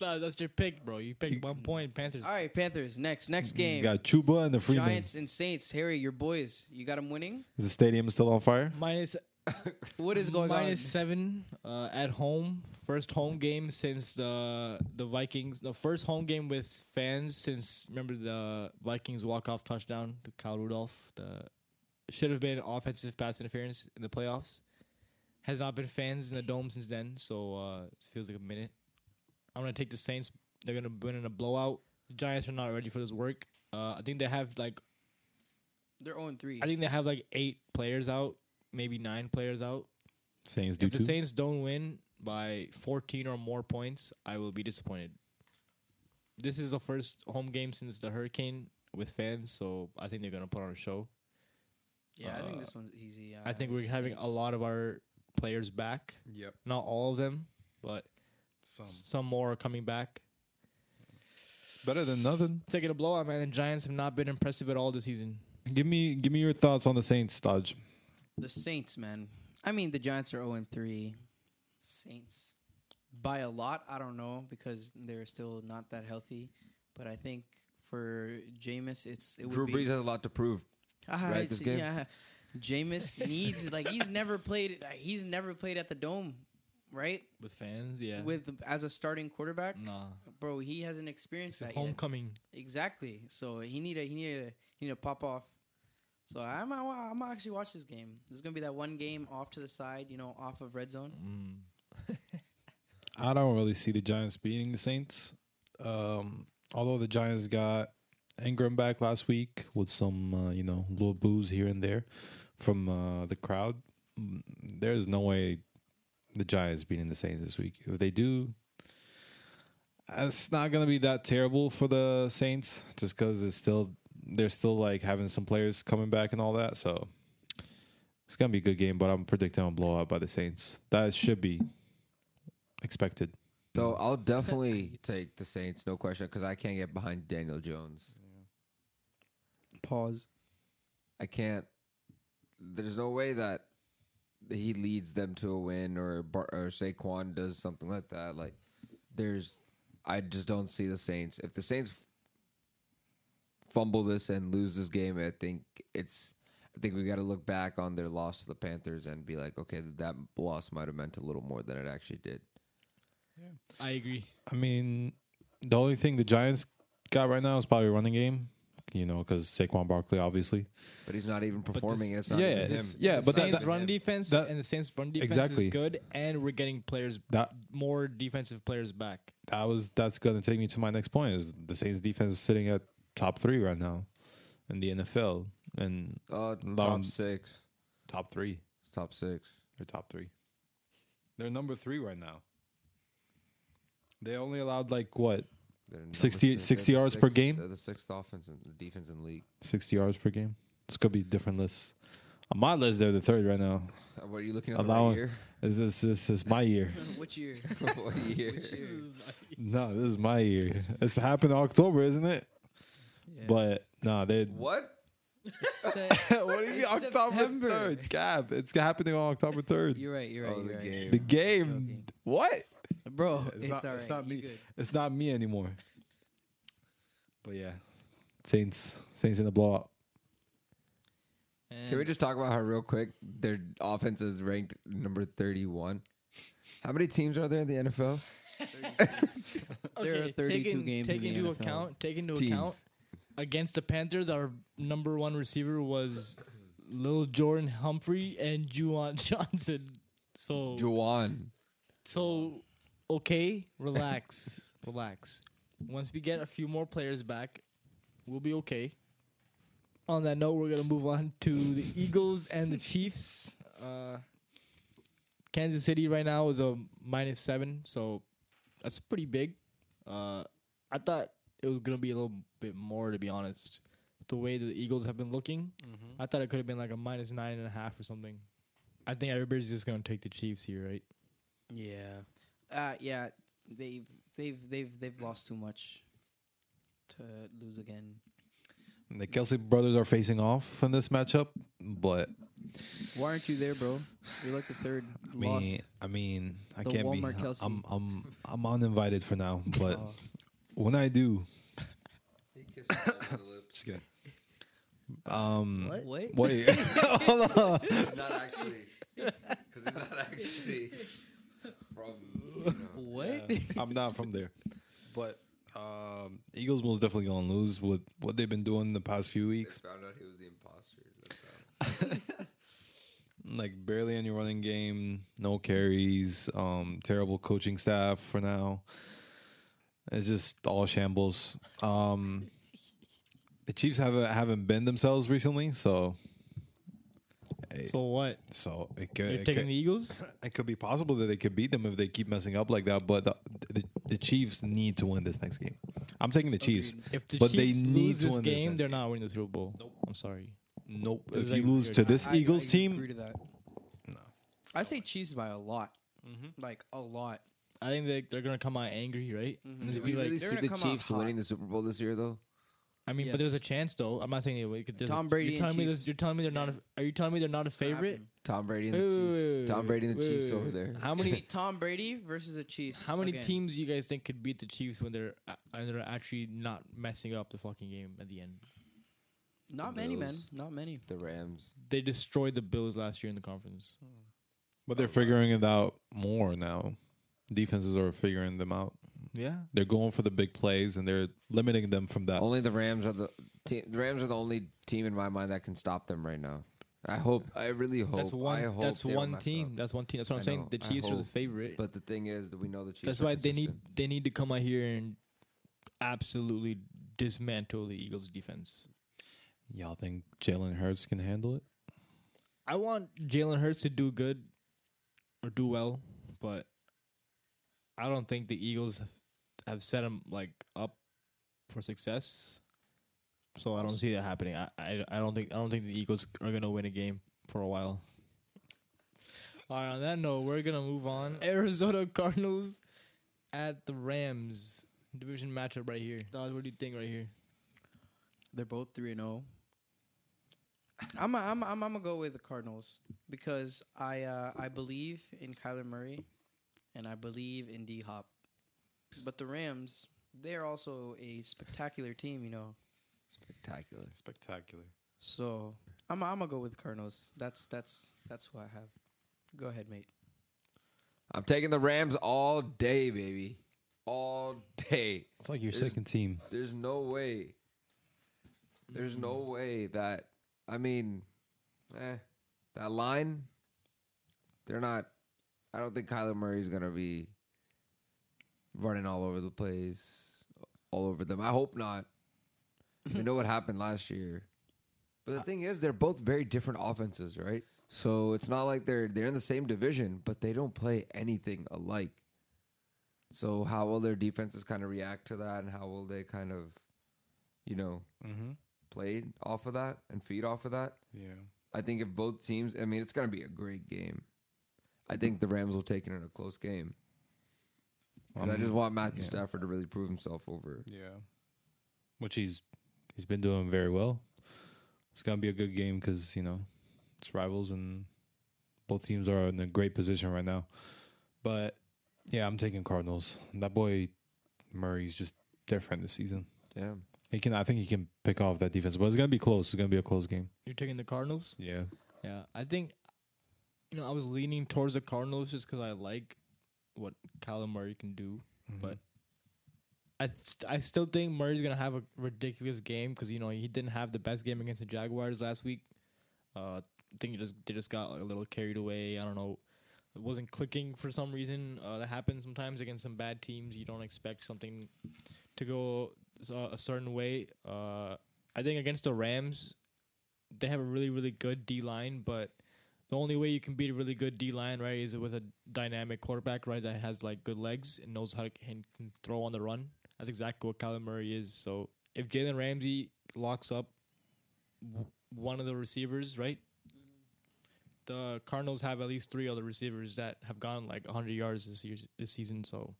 Speaker 1: Nah, that's your pick, bro. You picked one point, Panthers.
Speaker 4: All right, Panthers. Next, next
Speaker 2: You
Speaker 4: game.
Speaker 2: got Chuba and the Freeman.
Speaker 4: Giants and Saints. Harry, your boys. You got them winning.
Speaker 2: Is the stadium still on fire?
Speaker 1: Minus [laughs]
Speaker 4: What is going
Speaker 1: minus
Speaker 4: on?
Speaker 1: seven uh, at home. First home game since the the Vikings. The first home game with fans since remember the Vikings walk off touchdown to Kyle Rudolph. The should have been offensive pass interference in the playoffs. Has not been fans in the dome since then, so uh, it feels like a minute. I'm gonna take the Saints. They're gonna win in a blowout. The Giants are not ready for this work. Uh, I think they have like
Speaker 4: They're 0 3.
Speaker 1: I think they have like eight players out, maybe nine players out.
Speaker 2: Saints do
Speaker 1: If the
Speaker 2: too.
Speaker 1: Saints don't win by 14 or more points, I will be disappointed. This is the first home game since the hurricane with fans, so I think they're gonna put on a show.
Speaker 4: Yeah, I think
Speaker 1: Uh,
Speaker 4: this one's easy.
Speaker 1: I think we're having a lot of our players back.
Speaker 2: Yep.
Speaker 1: Not all of them, but
Speaker 2: Some.
Speaker 1: some more are coming back.
Speaker 2: It's better than nothing.
Speaker 1: Taking a blowout, man. The Giants have not been impressive at all this season.
Speaker 2: Give me give me your thoughts on the Saints, Dodge.
Speaker 4: The Saints, man. I mean, the Giants are 0 3. Saints by a lot. I don't know because they're still not that healthy. But I think for Jameis, it's it would
Speaker 3: Drew
Speaker 4: be
Speaker 3: Brees has a lot to prove.
Speaker 4: Ah,
Speaker 3: right, this game?
Speaker 4: Yeah, Jameis needs like he's never played. He's never played at the dome, right?
Speaker 1: with fans. Yeah,
Speaker 4: With as a starting quarterback,
Speaker 1: nah,
Speaker 4: bro, he hasn't experienced that yet.
Speaker 1: homecoming.
Speaker 4: Exactly. So he need to he need a he need to pop off. So I'm I'm gonna actually watch this game. There's gonna be that one game off to the side, you know, off of red zone.
Speaker 1: Mm. [laughs]
Speaker 2: I don't really see the Giants beating the Saints. Um, although the Giants got Ingram back last week with some, uh, you know, little booze here and there from uh, the crowd, mm, there's no way the Giants beating the Saints this week. If they do, it's not gonna be that terrible for the Saints, just because it's still they're still like having some players coming back and all that. So it's gonna be a good game, but I'm predicting a blowout by the Saints. That should be expected.
Speaker 3: So I'll definitely take the Saints, no question, because I can't get behind Daniel Jones.
Speaker 4: Pause.
Speaker 3: I can't. There's no way that he leads them to a win or Bar- or Saquon does something like that. Like, there's, I just don't see the Saints. If the Saints fumble this and lose this game, I think it's. I think we got to look back on their loss to the Panthers and be like, okay, that loss might have meant a little more than it actually did.
Speaker 1: I agree.
Speaker 2: I mean, the only thing the Giants got right now is probably running game. You know, because Saquon Barkley, obviously.
Speaker 3: But he's not even performing. and it's not
Speaker 2: yeah,
Speaker 3: even him.
Speaker 2: it's- yeah,
Speaker 1: the
Speaker 2: but that-
Speaker 1: Saints
Speaker 2: that-
Speaker 1: run defense
Speaker 2: that-
Speaker 1: and the Saints run defense
Speaker 2: Exactly.
Speaker 1: is good, and we're getting players
Speaker 2: That
Speaker 1: more defensive players back.
Speaker 2: that was that's going to take me to my next point. Is the Saints defense is sitting at top three right now in the NFL and
Speaker 3: Uh, top six.
Speaker 2: top three.
Speaker 3: It's top six.
Speaker 2: They're top three. They're number three right now. They only allowed like what
Speaker 3: They're number
Speaker 2: 60
Speaker 3: six.
Speaker 2: 60
Speaker 3: They're the
Speaker 2: yards per game?
Speaker 3: They're the sixth offense and defense in the league.
Speaker 2: sixty yards per game. It's gonna be different lists. On my list, they're the third right now.
Speaker 3: Uh, What are you looking at? The
Speaker 2: Allowing-
Speaker 3: right year?
Speaker 2: Is this this is my year? [laughs]
Speaker 4: Which year? [laughs]
Speaker 3: what year?
Speaker 4: Which year?
Speaker 2: no, this is my year. [laughs] It's happened in October, isn't it?
Speaker 4: Yeah.
Speaker 2: But no, they.
Speaker 3: What?
Speaker 4: Se-
Speaker 2: what do you mean October
Speaker 4: September.
Speaker 2: third? Gab, it's happening on October third.
Speaker 4: You're right. You're right.
Speaker 3: Oh,
Speaker 4: you're
Speaker 3: the
Speaker 4: right.
Speaker 3: game.
Speaker 2: The game.
Speaker 4: Joking.
Speaker 2: What?
Speaker 4: Bro.
Speaker 2: It's
Speaker 4: It's,
Speaker 2: not-
Speaker 4: all right.
Speaker 2: it's not me.
Speaker 4: good.
Speaker 2: It's not me anymore. But yeah, Saints. Saints in the blowout.
Speaker 1: And
Speaker 3: Can we just talk about how real quick their offense is ranked number thirty-one? How many teams are there in the NFL? [laughs]
Speaker 4: There are 32
Speaker 1: taking,
Speaker 4: games
Speaker 1: Take
Speaker 4: in the
Speaker 1: into
Speaker 4: NFL.
Speaker 1: account. Take into
Speaker 3: Teams.
Speaker 1: account against the Panthers, our number one receiver was Lil Jordan Humphrey and Juwan [laughs] Johnson. So
Speaker 3: Juwan.
Speaker 1: so okay, relax, [laughs] relax. Once we get a few more players back, we'll be okay. On that note, we're gonna move on to the [laughs] Eagles and the Chiefs. Uh, Kansas City right now is a minus seven, so that's pretty big. Uh, I thought it was gonna be a little bit more, to be honest. The way the Eagles have been looking, I thought it could have been like a minus nine and a half or something. I think everybody's just gonna take the Chiefs here, right?
Speaker 4: Yeah. Uh, yeah. They've they've they've they've lost too much to lose again.
Speaker 2: The Kelce brothers are facing off in this matchup, but
Speaker 4: Why aren't you there, bro? You're like the third lost.
Speaker 2: me, I mean, I
Speaker 4: The
Speaker 2: can't
Speaker 4: Walmart
Speaker 2: be.
Speaker 4: Kelce.
Speaker 2: I'm I'm I'm uninvited for now, [laughs] but
Speaker 4: Oh.
Speaker 2: when I do, just kidding. Um,
Speaker 4: Wait.
Speaker 2: wait, [laughs] hold on.
Speaker 3: not actually, because he's not actually from. [laughs]
Speaker 4: What?
Speaker 2: I'm not from there, but um, Eagles most definitely gonna lose with what they've been doing the past few weeks.
Speaker 3: found out he was the imposter. [laughs]
Speaker 2: Like barely any running game, no carries, um, terrible coaching staff for now. It's just all shambles. Um, the Chiefs haven't haven't been themselves recently, so
Speaker 1: So what?
Speaker 2: so it could,
Speaker 1: You're
Speaker 2: it,
Speaker 1: taking
Speaker 2: could
Speaker 1: the Eagles?
Speaker 2: it could be possible that they could beat them if they keep messing up like that. But the, the, the Chiefs need to win this next game. I'm taking the Chiefs.
Speaker 4: Agreed.
Speaker 1: If the
Speaker 2: But they
Speaker 1: Chiefs
Speaker 2: need
Speaker 1: lose
Speaker 2: to
Speaker 1: this
Speaker 2: win this
Speaker 1: game,
Speaker 2: next
Speaker 1: they're not winning the Super Bowl. Nope. I'm sorry.
Speaker 2: Nope.
Speaker 1: It
Speaker 2: If you
Speaker 1: like-
Speaker 2: lose to this
Speaker 4: I-
Speaker 2: Eagles
Speaker 4: I
Speaker 2: team,
Speaker 4: agree to that.
Speaker 2: No.
Speaker 4: I'd say Chiefs by a lot. Like a lot.
Speaker 1: I think they, they're going to come out angry, right?
Speaker 4: Mhm.
Speaker 1: And
Speaker 3: Do
Speaker 1: just
Speaker 3: we
Speaker 1: be like,
Speaker 3: really
Speaker 4: they're
Speaker 3: see
Speaker 4: gonna
Speaker 3: the
Speaker 4: come out
Speaker 3: Chiefs
Speaker 4: hot.
Speaker 3: winning the Super Bowl this year, though?
Speaker 1: I mean, but there's a chance though. I'm not saying it. could- there's a-
Speaker 4: Tom Brady
Speaker 1: You're
Speaker 4: and
Speaker 1: telling me
Speaker 4: Chiefs.
Speaker 1: this, You're telling me they're not. A, are you telling me they're not a favorite?
Speaker 3: Tom Brady and the
Speaker 1: wait,
Speaker 3: Chiefs.
Speaker 1: wait,
Speaker 3: Tom Brady and the
Speaker 1: wait,
Speaker 3: Chiefs
Speaker 1: wait,
Speaker 3: over
Speaker 1: wait.
Speaker 3: there.
Speaker 1: How
Speaker 4: It's gonna
Speaker 1: many-
Speaker 4: be Tom Brady versus the Chiefs.
Speaker 1: How many
Speaker 4: again.
Speaker 1: teams do you guys think could beat the Chiefs when they're uh, and they're actually not messing up the fucking game at the end?
Speaker 4: Not many, man.
Speaker 3: Bills.
Speaker 4: Not many.
Speaker 3: The Rams.
Speaker 1: They destroyed the Bills last year in the conference.
Speaker 2: But they're figuring it out more now. Defenses are figuring them out.
Speaker 1: Yeah,
Speaker 2: They're going for the big plays and they're limiting them from that.
Speaker 3: Only the Rams are the team. The Rams are the only team in my mind that can stop them right now. I hope. I really hope.
Speaker 1: that's
Speaker 3: I
Speaker 1: one.
Speaker 3: hope
Speaker 1: That's one team.
Speaker 3: up.
Speaker 1: That's one team. That's what
Speaker 3: I
Speaker 1: I'm saying. The
Speaker 3: I
Speaker 1: Chiefs are the favorite.
Speaker 3: But the thing is that we know the Chiefs.
Speaker 1: that's
Speaker 3: are
Speaker 1: why they need they need to come out here and absolutely dismantle the Eagles' defense.
Speaker 2: Y'all think Jalen Hurts can handle it?
Speaker 1: I want Jalen Hurts to do good or do well, but I don't think the Eagles have, have set him like up for success. So I don't see that happening. I, I I don't think I don't think the Eagles are gonna win a game for a while. All right. On that note, we're gonna move on. Arizona Cardinals at the Rams division matchup right here. Dawes, what do you think right here?
Speaker 4: They're both three and zero. I'm a, I'm a, I'm I'm gonna go with the Cardinals because I uh, I believe in Kyler Murray, and I believe in D Hop, but the Rams they're also a spectacular team, you know.
Speaker 3: spectacular.
Speaker 2: Spectacular.
Speaker 4: So I'm I'm gonna go with Cardinals. That's that's that's who I have. Go ahead, mate.
Speaker 3: I'm taking the Rams all day, baby, all day.
Speaker 2: It's like your
Speaker 3: There's-
Speaker 2: second team.
Speaker 3: There's no way. There's no way that I mean, eh, that line. They're not. I don't think Kyler Murray's gonna be running all over the place, all over them. I hope not. you know what happened last year, but the thing is, they're both very different offenses, right? So it's not like they're they're in the same division, but they don't play anything alike. So how will their defenses kind of react to that, and how will they kind of, you know,
Speaker 2: Mm-hmm.
Speaker 3: play off of that and feed off of that?
Speaker 2: Yeah.
Speaker 3: I think if both teams, I mean, it's going to be a great game. I think the Rams will take it in a close game. 'Cause I
Speaker 2: Um,
Speaker 3: just want Matthew
Speaker 2: yeah.
Speaker 3: Stafford to really prove himself over.
Speaker 2: Yeah. Which he's he's been doing very well. It's gonna be a good game because you know it's rivals and both teams are in a great position right now. But yeah, I'm taking Cardinals. That boy Murray's just different this season.
Speaker 3: Yeah.
Speaker 2: He can. I think he can pick off that defense, but it's gonna be close. It's gonna be a close game.
Speaker 1: You're taking the Cardinals?
Speaker 2: Yeah.
Speaker 1: Yeah, I think you know I was leaning towards the Cardinals just because I like what Kyler Murray can do, but I st- I still think Murray's gonna have a ridiculous game because you know he didn't have the best game against the Jaguars last week. Uh, I think he just they just got like, a little carried away. I don't know. It wasn't clicking for some reason. Uh, that happens sometimes against some bad teams. You don't expect something to go uh, a certain way. Uh, I think against the Rams, they have a really really good D line, but the only way you can beat a really good D line, right, is with a dynamic quarterback, right, that has like good legs and knows how to can, can throw on the run. That's exactly what Kyler Murray is. So if Jalen Ramsey locks up w- one of the receivers, right, the Cardinals have at least three other receivers that have gone like 100 yards this year this season. So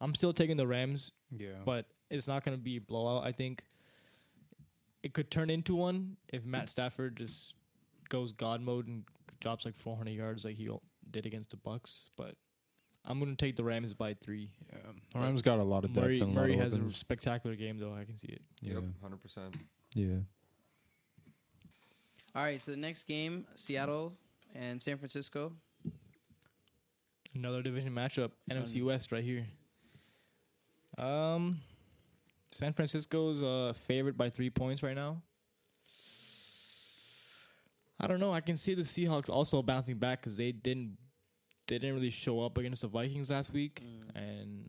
Speaker 1: I'm still taking the Rams
Speaker 2: Yeah.
Speaker 1: but it's not going to be a blowout. I think it could turn into one if Matt Stafford just goes God mode and drops like 400 yards like he did against the Bucs. But I'm going to take the Rams by three.
Speaker 2: yeah. Rams got a lot of depth
Speaker 1: Murray,
Speaker 2: and a lot
Speaker 1: Murray
Speaker 2: of
Speaker 1: has a spectacular game though. I can see it.
Speaker 2: Yeah.
Speaker 3: Yep. 100%.
Speaker 2: Yeah.
Speaker 4: All right, so the next game, Seattle and San Francisco.
Speaker 1: Another division matchup, NFC West right here. Um, San Francisco's uh favored by three points right now. I don't know. I can see the Seahawks also bouncing back because they didn't they didn't really show up against the Vikings last week, and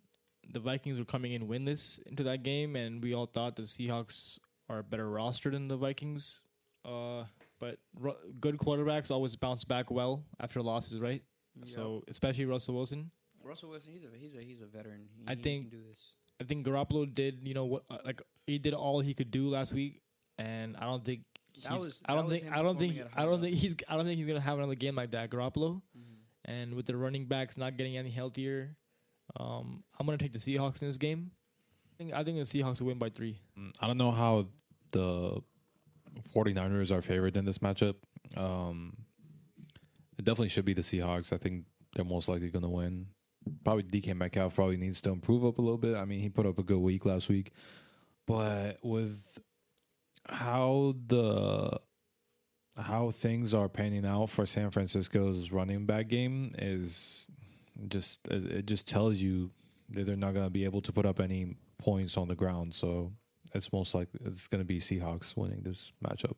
Speaker 1: the Vikings were coming in winless into that game, and we all thought the Seahawks are a better roster than the Vikings. Uh, but ru- good quarterbacks always bounce back well after losses, right? So especially Russell Wilson.
Speaker 4: Russell Wilson, he's a he's a he's a veteran. He,
Speaker 1: I think-
Speaker 4: can do this.
Speaker 1: I think Garoppolo did, you know what, uh, like he did all he could do last week, and I don't think
Speaker 4: That was-
Speaker 1: I don't
Speaker 4: was
Speaker 1: think I don't think
Speaker 4: performing at a
Speaker 1: I
Speaker 4: high
Speaker 1: don't think he's I don't think he's gonna have another game like that, Garoppolo.
Speaker 4: Mm-hmm.
Speaker 1: And with the running backs not getting any healthier, um, I'm gonna take the Seahawks in this game. I think, I think the Seahawks will win by three.
Speaker 2: Mm, I don't know how the 49ers are favored in this matchup. Um, it definitely should be the Seahawks. I think they're most likely going to win. Probably DK Metcalf probably needs to improve up a little bit. I mean, he put up a good week last week, but with how the how things are panning out for San Francisco's running back game is just it just tells you that they're not going to be able to put up any points on the ground. So it's most likely it's going to be Seahawks winning this matchup.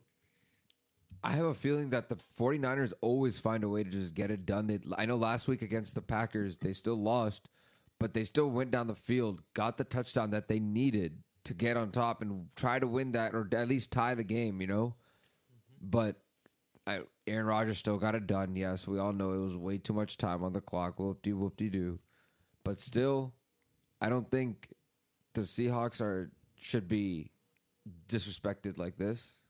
Speaker 3: I have a feeling that the 49ers always find a way to just get it done. They, I know last week against the Packers, they still lost, but they still went down the field, got the touchdown that they needed to get on top and try to win that or at least tie the game, you know? But I, Aaron Rodgers still got it done. Yes, we all know it was way too much time on the clock. Whoop de whoop de doo. But still, I don't think the Seahawks are should be disrespected like this. [laughs]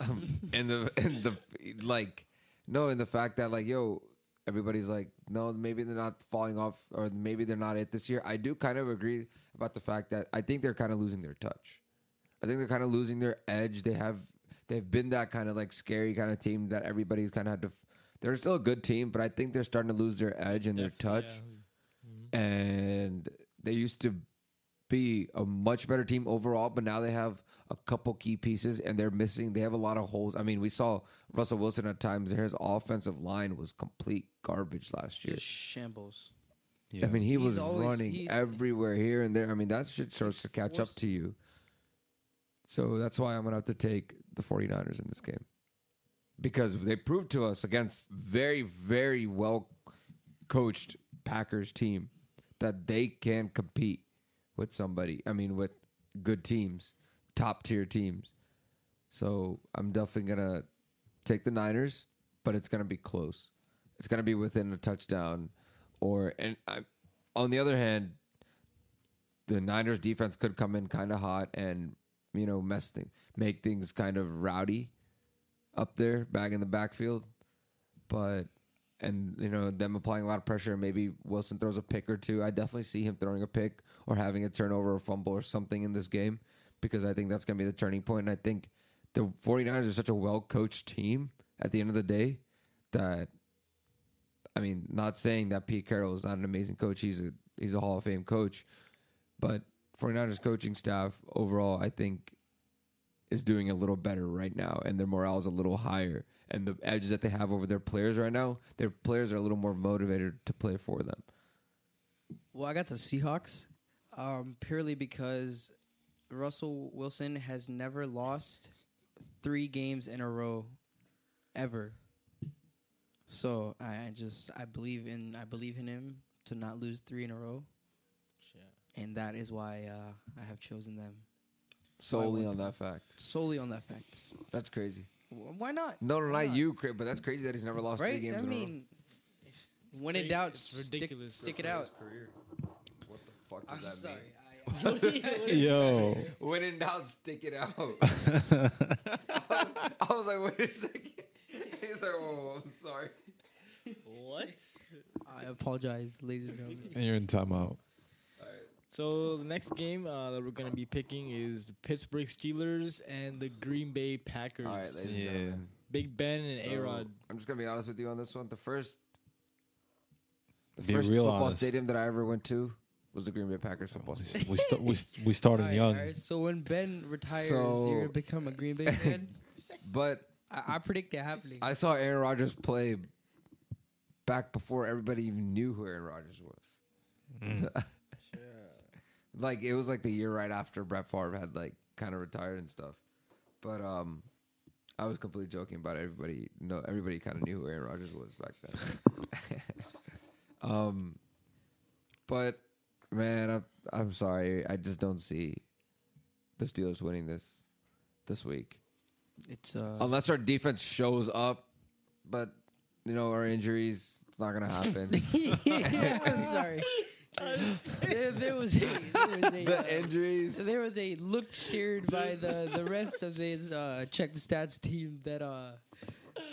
Speaker 3: Um, and the and the like no, and the fact that like yo, everybody's like no, maybe they're not falling off or maybe they're not it this year. I do kind of agree about the fact that I think they're kind of losing their touch. I think they're kind of losing their edge. They have they've been that kind of like scary kind of team that everybody's kind of had to. They're still a good team, but I think they're starting to lose their edge and their touch. Mm-hmm. And they used to be a much better team overall, but now they have a couple key pieces and they're missing. They have a lot of holes. I mean, we saw Russell Wilson at times. His offensive line was complete garbage last year.
Speaker 4: Just shambles.
Speaker 3: I mean, he
Speaker 4: He's
Speaker 3: was
Speaker 4: always-
Speaker 3: running everywhere here and there. I mean, that shit starts
Speaker 4: He's
Speaker 3: to catch up to you. So that's why I'm going to have to take the 49ers in this game. Because they proved to us against very, very well coached Packers team that they can compete with somebody. I mean, with good teams, top tier teams. So I'm definitely to take the Niners, but it's to be close. It's to be within a touchdown or and I, on the other hand, the Niners defense could come in kind of hot and you know mess things, make things kind of rowdy up there back in the backfield. But and you know them applying a lot of pressure. Maybe Wilson throws a pick or two. I definitely see him throwing a pick or having a turnover or fumble or something in this game because I think that's going to be the turning point. And I think the 49ers are such a well coached team at the end of the day that I mean, not saying that Pete Carroll is not an amazing coach. He's a he's a Hall of Fame coach. But 49ers coaching staff overall, I think, is doing a little better right now, and their morale is a little higher. And the edges that they have over their players right now, their players are a little more motivated to play for them.
Speaker 4: Well, I got the Seahawks um, purely because Russell Wilson has never lost three games in a row, ever. So I I just I believe in I believe in him to not lose three in a row, and that is why uh, I have chosen them
Speaker 3: Solely on that fact.
Speaker 4: solely on that fact.
Speaker 3: That's crazy.
Speaker 4: Wh- Why not?
Speaker 3: No, no,
Speaker 4: Why
Speaker 3: not
Speaker 4: not?
Speaker 3: you, Craig, but that's crazy that he's never lost three
Speaker 4: Right?
Speaker 3: games
Speaker 4: I
Speaker 3: in a row.
Speaker 4: mean, when in doubt,
Speaker 1: it's
Speaker 4: stick,
Speaker 1: ridiculous.
Speaker 4: stick it out. Career.
Speaker 3: What the fuck
Speaker 4: I'm
Speaker 3: does that
Speaker 4: sorry.
Speaker 3: mean?
Speaker 4: I,
Speaker 2: Yo, [laughs]
Speaker 3: When in doubt, stick it out. [laughs] I was like, wait a second. He's like, whoa, I'm sorry.
Speaker 1: What?
Speaker 4: I apologize, ladies and gentlemen.
Speaker 2: and you're in timeout.
Speaker 1: So the next game uh, that we're gonna be picking is the Pittsburgh Steelers and the Green Bay Packers.
Speaker 3: All right, ladies and gentlemen.
Speaker 1: Big Ben and
Speaker 3: So,
Speaker 1: A Rod.
Speaker 3: I'm just gonna be honest with you on this one. The first, the
Speaker 2: Be
Speaker 3: first football
Speaker 2: honest.
Speaker 3: stadium that I ever went to was the Green Bay Packers football stadium.
Speaker 2: We st- we st- [laughs] we started
Speaker 4: Alright,
Speaker 2: young.
Speaker 4: alright, So when Ben retires,
Speaker 3: So-
Speaker 4: you're gonna become a Green Bay fan. [laughs]
Speaker 3: But
Speaker 4: I, I predict it happening.
Speaker 3: I saw Aaron Rodgers play back before everybody even knew who Aaron Rodgers was. [laughs] like it was like the year right after Brett Favre had like kind of retired and stuff. But um, I was completely joking about it. everybody. No, everybody kind of knew who Aaron Rodgers was back then. um, but man, I'm I'm sorry. I just don't see the Steelers winning this this week
Speaker 4: it's uh,
Speaker 3: unless our defense shows up. But you know, our injuries, it's not gonna happen. [laughs]
Speaker 4: yeah, I'm sorry. there, there was a, there was a,
Speaker 3: the
Speaker 4: uh,
Speaker 3: injuries.
Speaker 4: there was a look shared by the the rest of this uh, check the stats team that uh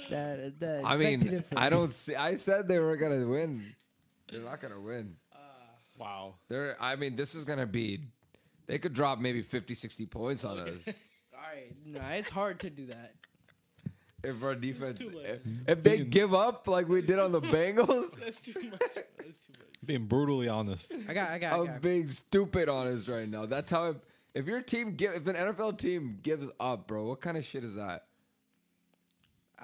Speaker 4: that that
Speaker 3: I mean, I don't see. I said they were gonna win. They're not gonna win.
Speaker 2: Wow.
Speaker 3: They're. I mean, this is gonna be. They could drop maybe 50, 60 points on us. [laughs]
Speaker 4: All right, no, it's hard to do that.
Speaker 3: If our defense,
Speaker 1: too much.
Speaker 3: if,
Speaker 1: It's
Speaker 3: if they give up like we did on the [laughs] Bengals, [laughs]
Speaker 1: That's too much. That's too much.
Speaker 2: Being brutally honest.
Speaker 4: I got, I got, I
Speaker 3: I'm
Speaker 4: got.
Speaker 3: being stupid honest right now. That's how. If, if your team give, if an NFL team gives up, bro, what kind of shit is that?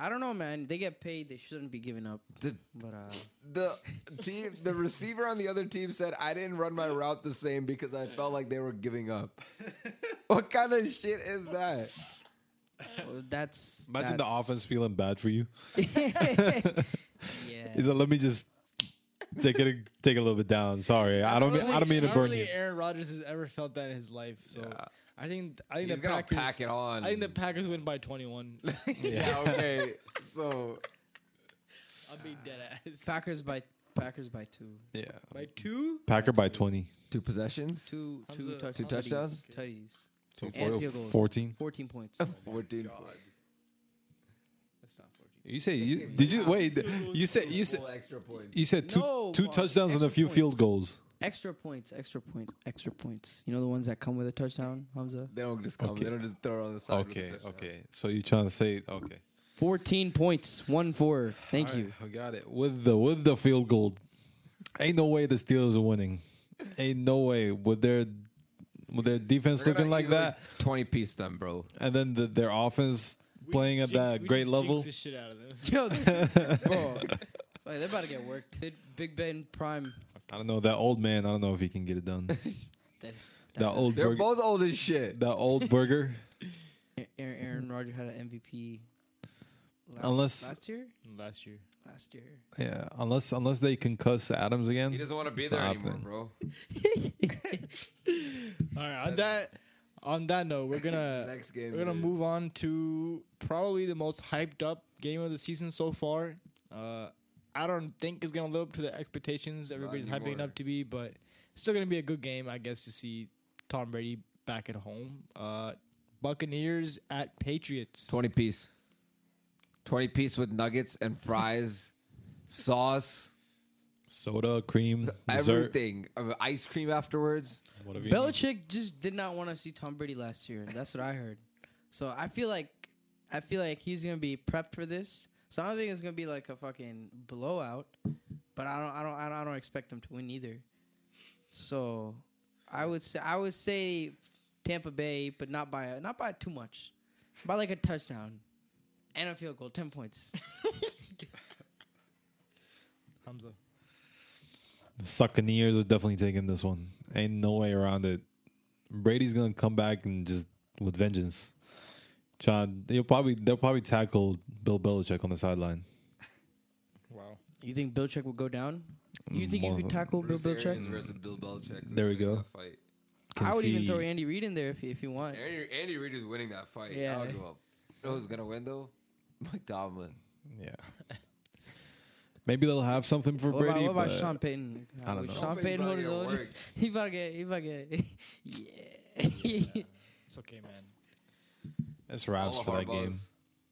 Speaker 4: I don't know, man. They get paid. They shouldn't be giving up.
Speaker 3: The
Speaker 4: But uh,
Speaker 3: the team, the receiver on the other team said, "I didn't run my route the same because I felt like they were giving up." [laughs] what kind of shit is that?
Speaker 4: well, that's
Speaker 2: Imagine the offense feeling bad for you. [laughs]
Speaker 4: yeah.
Speaker 2: He's like, let me just take it take it a little bit down. Sorry, I don't mean I don't mean to burn
Speaker 1: think
Speaker 2: you.
Speaker 1: Aaron Rodgers has ever felt that in his life. So
Speaker 2: Yeah.
Speaker 1: I think I think
Speaker 3: He's
Speaker 1: the
Speaker 3: gonna
Speaker 1: Packers
Speaker 3: pack it on.
Speaker 1: I think the Packers win by 21. [laughs]
Speaker 3: yeah. Okay. So
Speaker 1: I'll be dead ass.
Speaker 4: Packers by Packers by two,
Speaker 2: Yeah,
Speaker 1: by two.
Speaker 2: Packer by twenty.
Speaker 3: two possessions.
Speaker 4: two, two,
Speaker 1: Hamza-
Speaker 4: touch-
Speaker 3: Two touchdowns?
Speaker 4: tutties,
Speaker 2: So
Speaker 4: And
Speaker 2: four-
Speaker 4: field goals.
Speaker 2: 14.
Speaker 4: fourteen points.
Speaker 3: Oh, fourteen.
Speaker 1: That's not 14.
Speaker 2: You say you did you wait? You said you said
Speaker 3: extra point.
Speaker 2: you said two
Speaker 4: No,
Speaker 2: two
Speaker 4: Mark,
Speaker 2: touchdowns and a
Speaker 4: extra
Speaker 2: few field
Speaker 4: points.
Speaker 2: goals.
Speaker 4: Extra points, extra points, extra points. You know the ones that come with a touchdown, Hamza.
Speaker 3: They don't just come.
Speaker 2: Okay.
Speaker 3: They don't just throw it on the side. with a
Speaker 2: Okay, okay. So you're trying to say okay?
Speaker 4: Fourteen points, one four. Thank
Speaker 2: All
Speaker 4: you.
Speaker 2: right, I got it with the with the field goal. Ain't no way the Steelers are winning. Ain't no way with their with their defense
Speaker 3: They're
Speaker 2: looking like
Speaker 3: easily
Speaker 2: that,
Speaker 3: Twenty piece them, bro.
Speaker 2: and then the, their offense
Speaker 1: We
Speaker 2: playing at
Speaker 1: jinx-
Speaker 2: that great
Speaker 1: just
Speaker 2: level.
Speaker 1: jinx the shit out of them.
Speaker 4: Yo, [laughs] they- bro, fuck, they're about to get worked. They- Big Ben Prime.
Speaker 2: I don't know that old man. I don't know if he can get it done. [laughs]
Speaker 4: That,
Speaker 2: that old
Speaker 3: They're
Speaker 2: burger,
Speaker 3: both old as shit.
Speaker 2: that old burger.
Speaker 4: Aaron, Aaron Rodgers had an MVP. Last,
Speaker 2: Unless-
Speaker 4: last year,
Speaker 1: Last year.
Speaker 4: last year.
Speaker 2: Yeah, unless unless they concuss Adams again.
Speaker 3: He doesn't want to be
Speaker 2: It's
Speaker 3: there
Speaker 2: not
Speaker 3: anymore,
Speaker 2: happening.
Speaker 3: bro. [laughs]
Speaker 1: All right. On that, on that note, we're gonna [laughs]
Speaker 3: Next game.
Speaker 1: we're gonna
Speaker 3: it is.
Speaker 1: move on to probably the most hyped up game of the season so far. Uh, I don't think it's gonna live up to the expectations everybody's hyping it up to be, but it's still gonna be a good game, I guess, to see Tom Brady back at home. Uh, Buccaneers at Patriots.
Speaker 3: Twenty piece. Twenty piece with nuggets and fries, [laughs] sauce,
Speaker 2: Soda, cream,
Speaker 3: everything. Uh, Ice cream afterwards.
Speaker 2: whatever. need.
Speaker 4: Belichick just did not want to see Tom Brady last year. That's what I heard. So I feel like I feel like he's gonna be prepped for this. So I don't think it's gonna be like a fucking blowout. But I don't I don't I don't, I don't expect them to win either. So I would say I would say Tampa Bay, but not by not by too much. By like a touchdown and a field goal, ten points. [laughs]
Speaker 1: Hamza.
Speaker 2: The Buccaneers are definitely taking this one. Ain't no way around it. Brady's gonna come back and just with vengeance. John, he'll probably they'll probably tackle Bill Belichick on the sideline. [laughs]
Speaker 1: Wow.
Speaker 4: You think Belichick will go down? You think you could
Speaker 2: than-
Speaker 4: tackle Bill
Speaker 3: Bruce Arians
Speaker 4: Belichick?
Speaker 3: versus Bill Belichick.
Speaker 2: There we go.
Speaker 3: Fight.
Speaker 4: I would even throw Andy Reid in there if if you want.
Speaker 3: Andy, Andy Reid is winning that fight.
Speaker 4: Yeah.
Speaker 3: I'll go up. You know who's gonna win though? Mike Tomlin.
Speaker 2: Yeah. Maybe they'll have something for
Speaker 4: What about,
Speaker 2: Brady.
Speaker 4: what about
Speaker 2: but
Speaker 4: Sean Payton?
Speaker 2: I don't know.
Speaker 4: Sean
Speaker 3: Sean
Speaker 4: Payton
Speaker 3: Payton's
Speaker 4: hold his
Speaker 3: about to
Speaker 4: own?
Speaker 3: get. [laughs]
Speaker 4: He about to get. He about to get. [laughs] yeah.
Speaker 1: It's okay, man.
Speaker 2: It's wraps
Speaker 3: All
Speaker 2: for that game.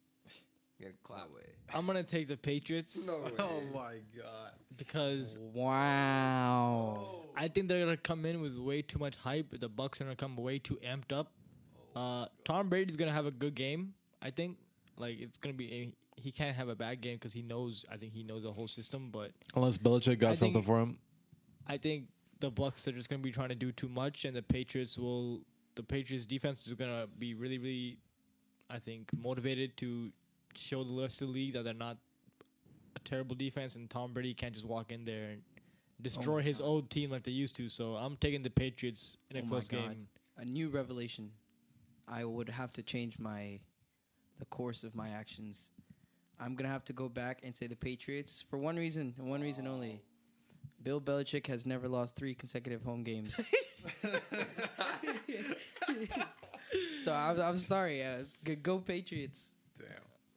Speaker 2: [laughs]
Speaker 3: Get clap way.
Speaker 1: I'm gonna take the Patriots
Speaker 3: No [laughs] way.
Speaker 2: my god.
Speaker 1: because
Speaker 4: wow.
Speaker 1: I think they're gonna come in with way too much hype. The Bucs are gonna come way too amped up. Uh, Tom Brady's gonna have a good game. I think. Like it's gonna be. A, he can't have a bad game because he knows. I think he knows the whole system. But
Speaker 2: Unless Belichick got
Speaker 1: I
Speaker 2: something
Speaker 1: think-
Speaker 2: for him.
Speaker 1: I think the Bucs are just gonna be trying to do too much, and the Patriots will. The Patriots defense is gonna be really, really, I think, motivated to show the rest of the league that they're not a terrible defense, and Tom Brady can't just walk in there and destroy oh
Speaker 4: my
Speaker 1: his
Speaker 4: God.
Speaker 1: old team like they used to. So I'm taking the Patriots in a
Speaker 4: Oh
Speaker 1: close game.
Speaker 4: A new revelation. I would have to change my, the course of my actions. I'm gonna have to go back and say the Patriots for one reason and one reason only. Bill Belichick has never lost three consecutive home games. [laughs] [laughs] so I'm, I'm sorry. Uh, g- go Patriots.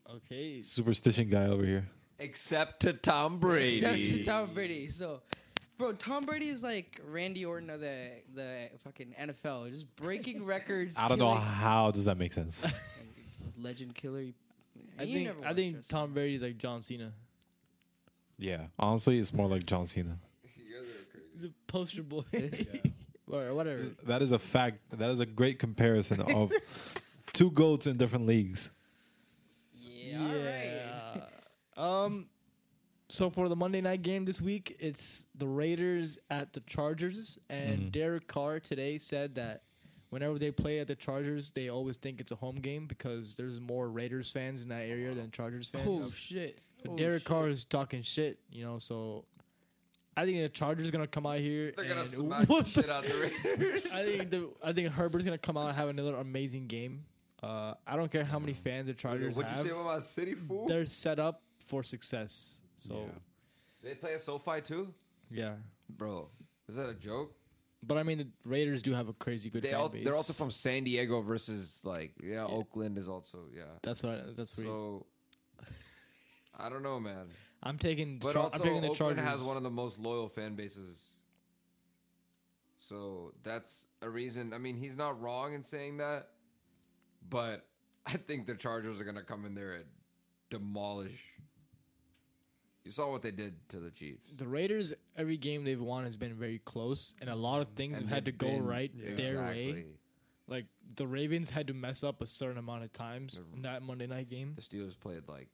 Speaker 1: Okay,
Speaker 2: Superstition guy over here.
Speaker 3: Except to Tom Brady.
Speaker 4: Except for Tom Brady. So, bro, Tom Brady is like Randy Orton of the the fucking NFL, just breaking [laughs] records.
Speaker 2: I don't know
Speaker 4: killing-
Speaker 2: how does that make sense. [laughs]
Speaker 4: Legend killer.
Speaker 1: I
Speaker 4: You
Speaker 1: think
Speaker 4: never
Speaker 1: I
Speaker 4: watched
Speaker 1: think
Speaker 4: wrestling.
Speaker 1: Tom Brady's like John Cena.
Speaker 2: yeah. Honestly, it's more like John Cena.
Speaker 1: He's a poster boy. [laughs] or whatever.
Speaker 2: That is a fact. That is a great comparison of [laughs] two goats in different leagues.
Speaker 4: Yeah.
Speaker 1: um. So for the Monday night game this week, it's the Raiders at the Chargers, and
Speaker 2: Mhm.
Speaker 1: Derek Carr today said that whenever they play at the Chargers, they always think it's a home game because there's more Raiders fans in that area than Chargers fans.
Speaker 4: Oh shit.
Speaker 1: So
Speaker 4: Oh,
Speaker 1: Derek
Speaker 4: shit.
Speaker 1: Carr is talking shit, you know. So I think the Chargers are gonna come out here.
Speaker 5: They're gonna
Speaker 1: and
Speaker 5: smack the shit out the [laughs] Raiders.
Speaker 1: I think the I think Herbert's gonna come out and have another amazing game. Uh, I don't care how many fans the Chargers
Speaker 5: What'd you
Speaker 1: have.
Speaker 5: say about city, fool?
Speaker 1: They're set up for success. So
Speaker 2: Yeah.
Speaker 5: They play a SoFi too,
Speaker 1: yeah.
Speaker 5: bro. Is that a joke?
Speaker 1: But I mean, the Raiders do have a crazy good
Speaker 3: They
Speaker 1: fan
Speaker 3: all,
Speaker 1: base.
Speaker 3: they're also from San Diego versus like yeah, Oakland is also yeah.
Speaker 1: That's what. That's what. he's-
Speaker 5: So I don't know, man.
Speaker 1: I'm taking.
Speaker 5: But
Speaker 1: Char-
Speaker 5: also,
Speaker 1: I'm taking the
Speaker 5: Oakland
Speaker 1: Chargers.
Speaker 5: has one of the most loyal fan bases. So that's a reason. I mean, he's not wrong in saying that, but I think the Chargers are going to come in there and demolish. You saw what they did to the Chiefs.
Speaker 1: the Raiders. Every game they've won has been very close, and a lot of things
Speaker 5: And
Speaker 1: have had to go
Speaker 5: been-
Speaker 1: right their way. Like the Ravens had to mess up a certain amount of times
Speaker 5: The-
Speaker 1: in that Monday night game.
Speaker 5: The Steelers played like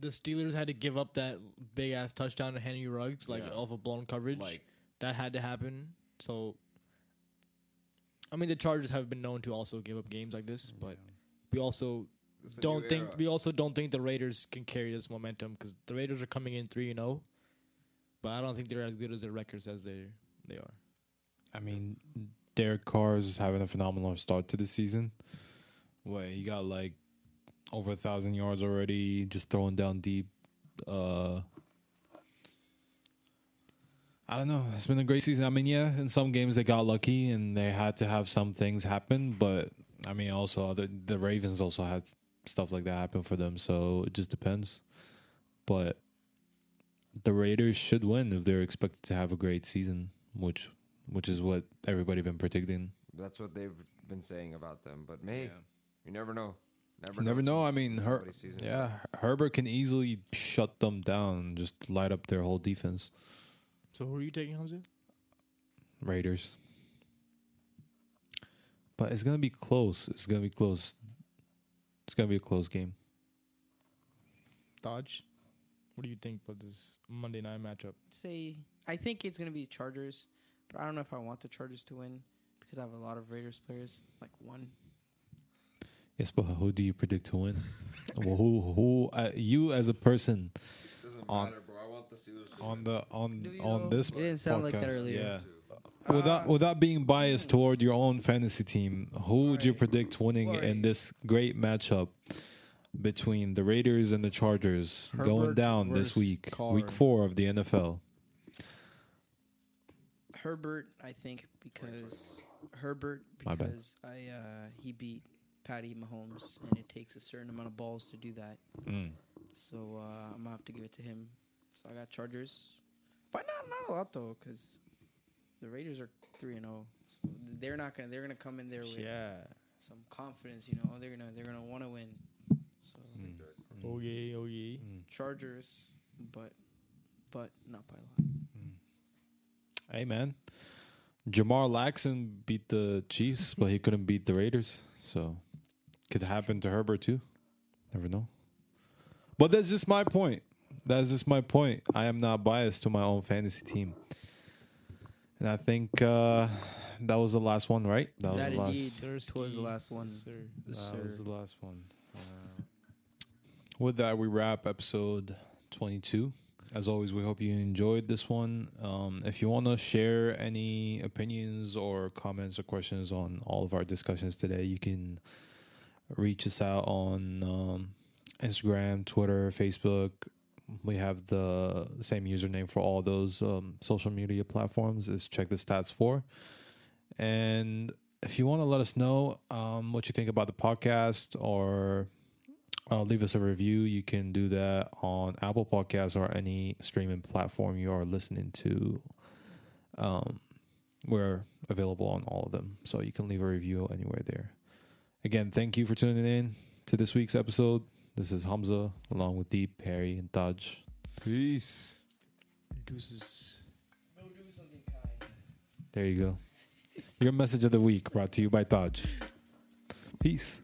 Speaker 1: The Steelers had to give up that big ass touchdown to Henry Ruggs, like
Speaker 5: Yeah.
Speaker 1: off of blown coverage.
Speaker 5: like
Speaker 1: that had to happen. So, I mean, the Chargers have been known to also give up games like this, mm, but we also
Speaker 5: it's
Speaker 1: don't think
Speaker 5: era.
Speaker 1: we also don't think the Raiders can carry this momentum because the Raiders are coming in three and zero, but I don't think they're as good as their records as they they are.
Speaker 2: I mean, Derek Carr is having a phenomenal start to the season. Wait, he got like over a thousand yards already, just throwing down deep. Uh, I don't know. It's been a great season. I mean, yeah, in some games they got lucky and they had to have some things happen, but I mean, also other the Ravens also had stuff like that happen for them. So it just depends. But the Raiders should win if they're expected to have a great season, which which is what everybody been predicting.
Speaker 5: that's what they've been saying about them. But hey, you never know. Never,
Speaker 2: Never know. I mean, her, yeah, Herbert can easily shut them down, just light up their whole defense.
Speaker 1: So who are you taking, Hamza?
Speaker 2: Raiders, but it's gonna be close. It's gonna be close. It's gonna be a close game.
Speaker 1: Dodge. What do you think about this Monday night matchup?
Speaker 4: Say I think it's gonna be Chargers, but I don't know if I want the Chargers to win because I have a lot of Raiders players, like one.
Speaker 2: Yes, but who do you predict to win? well, who who uh, you as a person
Speaker 5: Doesn't
Speaker 2: On-
Speaker 5: matter, bro. I want the Steelers to
Speaker 2: on
Speaker 5: win.
Speaker 2: the on
Speaker 4: you
Speaker 2: on
Speaker 4: know?
Speaker 2: this
Speaker 4: It didn't sound like that earlier.
Speaker 2: Yeah. without
Speaker 4: Uh,
Speaker 2: without being biased toward your own fantasy team, who would you predict winning in this great matchup between the Raiders and the Chargers going down this week,
Speaker 1: Carr.
Speaker 2: week four of the NFL?
Speaker 4: Herbert, I think because Herbert because I uh, he beat Patty Mahomes, and it takes a certain amount of balls to do that.
Speaker 2: Mm.
Speaker 4: So uh, I'm gonna have to give it to him. So I got Chargers, but not not a lot though, because the Raiders are three and zero. So they're not gonna they're gonna come in there with
Speaker 1: Yeah.
Speaker 4: some confidence. You know, they're gonna they're gonna want to win. So
Speaker 2: Mm.
Speaker 1: Oh yeah. Oh yeah.
Speaker 4: Chargers, but but not by a lot.
Speaker 2: Hey man, Lamar Jackson beat the Chiefs, but he couldn't beat the Raiders, so could happen to Herbert too. Never know. But that's just my point. That's just my point. I am not biased to my own fantasy team, and I think uh, that was the last one, right? That was the last.
Speaker 4: indeed
Speaker 1: Sirski.
Speaker 4: was the last one.
Speaker 1: Sir.
Speaker 4: Yes,
Speaker 2: That was the last one. Uh, with that, we wrap episode 22. As always, we hope you enjoyed this one. Um, if you want to share any opinions or comments or questions on all of our discussions today, you can reach us out on um, Instagram, Twitter, Facebook. We have the same username for all those um, social media platforms. Is check the stats for. And if you want to let us know um, what you think about the podcast or uh, leave us a review, you can do that on Apple Podcasts or any streaming platform you are listening to. Um, we're available on all of them, so you can leave a review anywhere there. Again, thank you for tuning in to this week's episode. This is Hamza along with Deep, Harry, and Taj.
Speaker 3: Peace.
Speaker 1: Deuces.
Speaker 2: There you go. Your message of the week brought to you by Taj. Peace.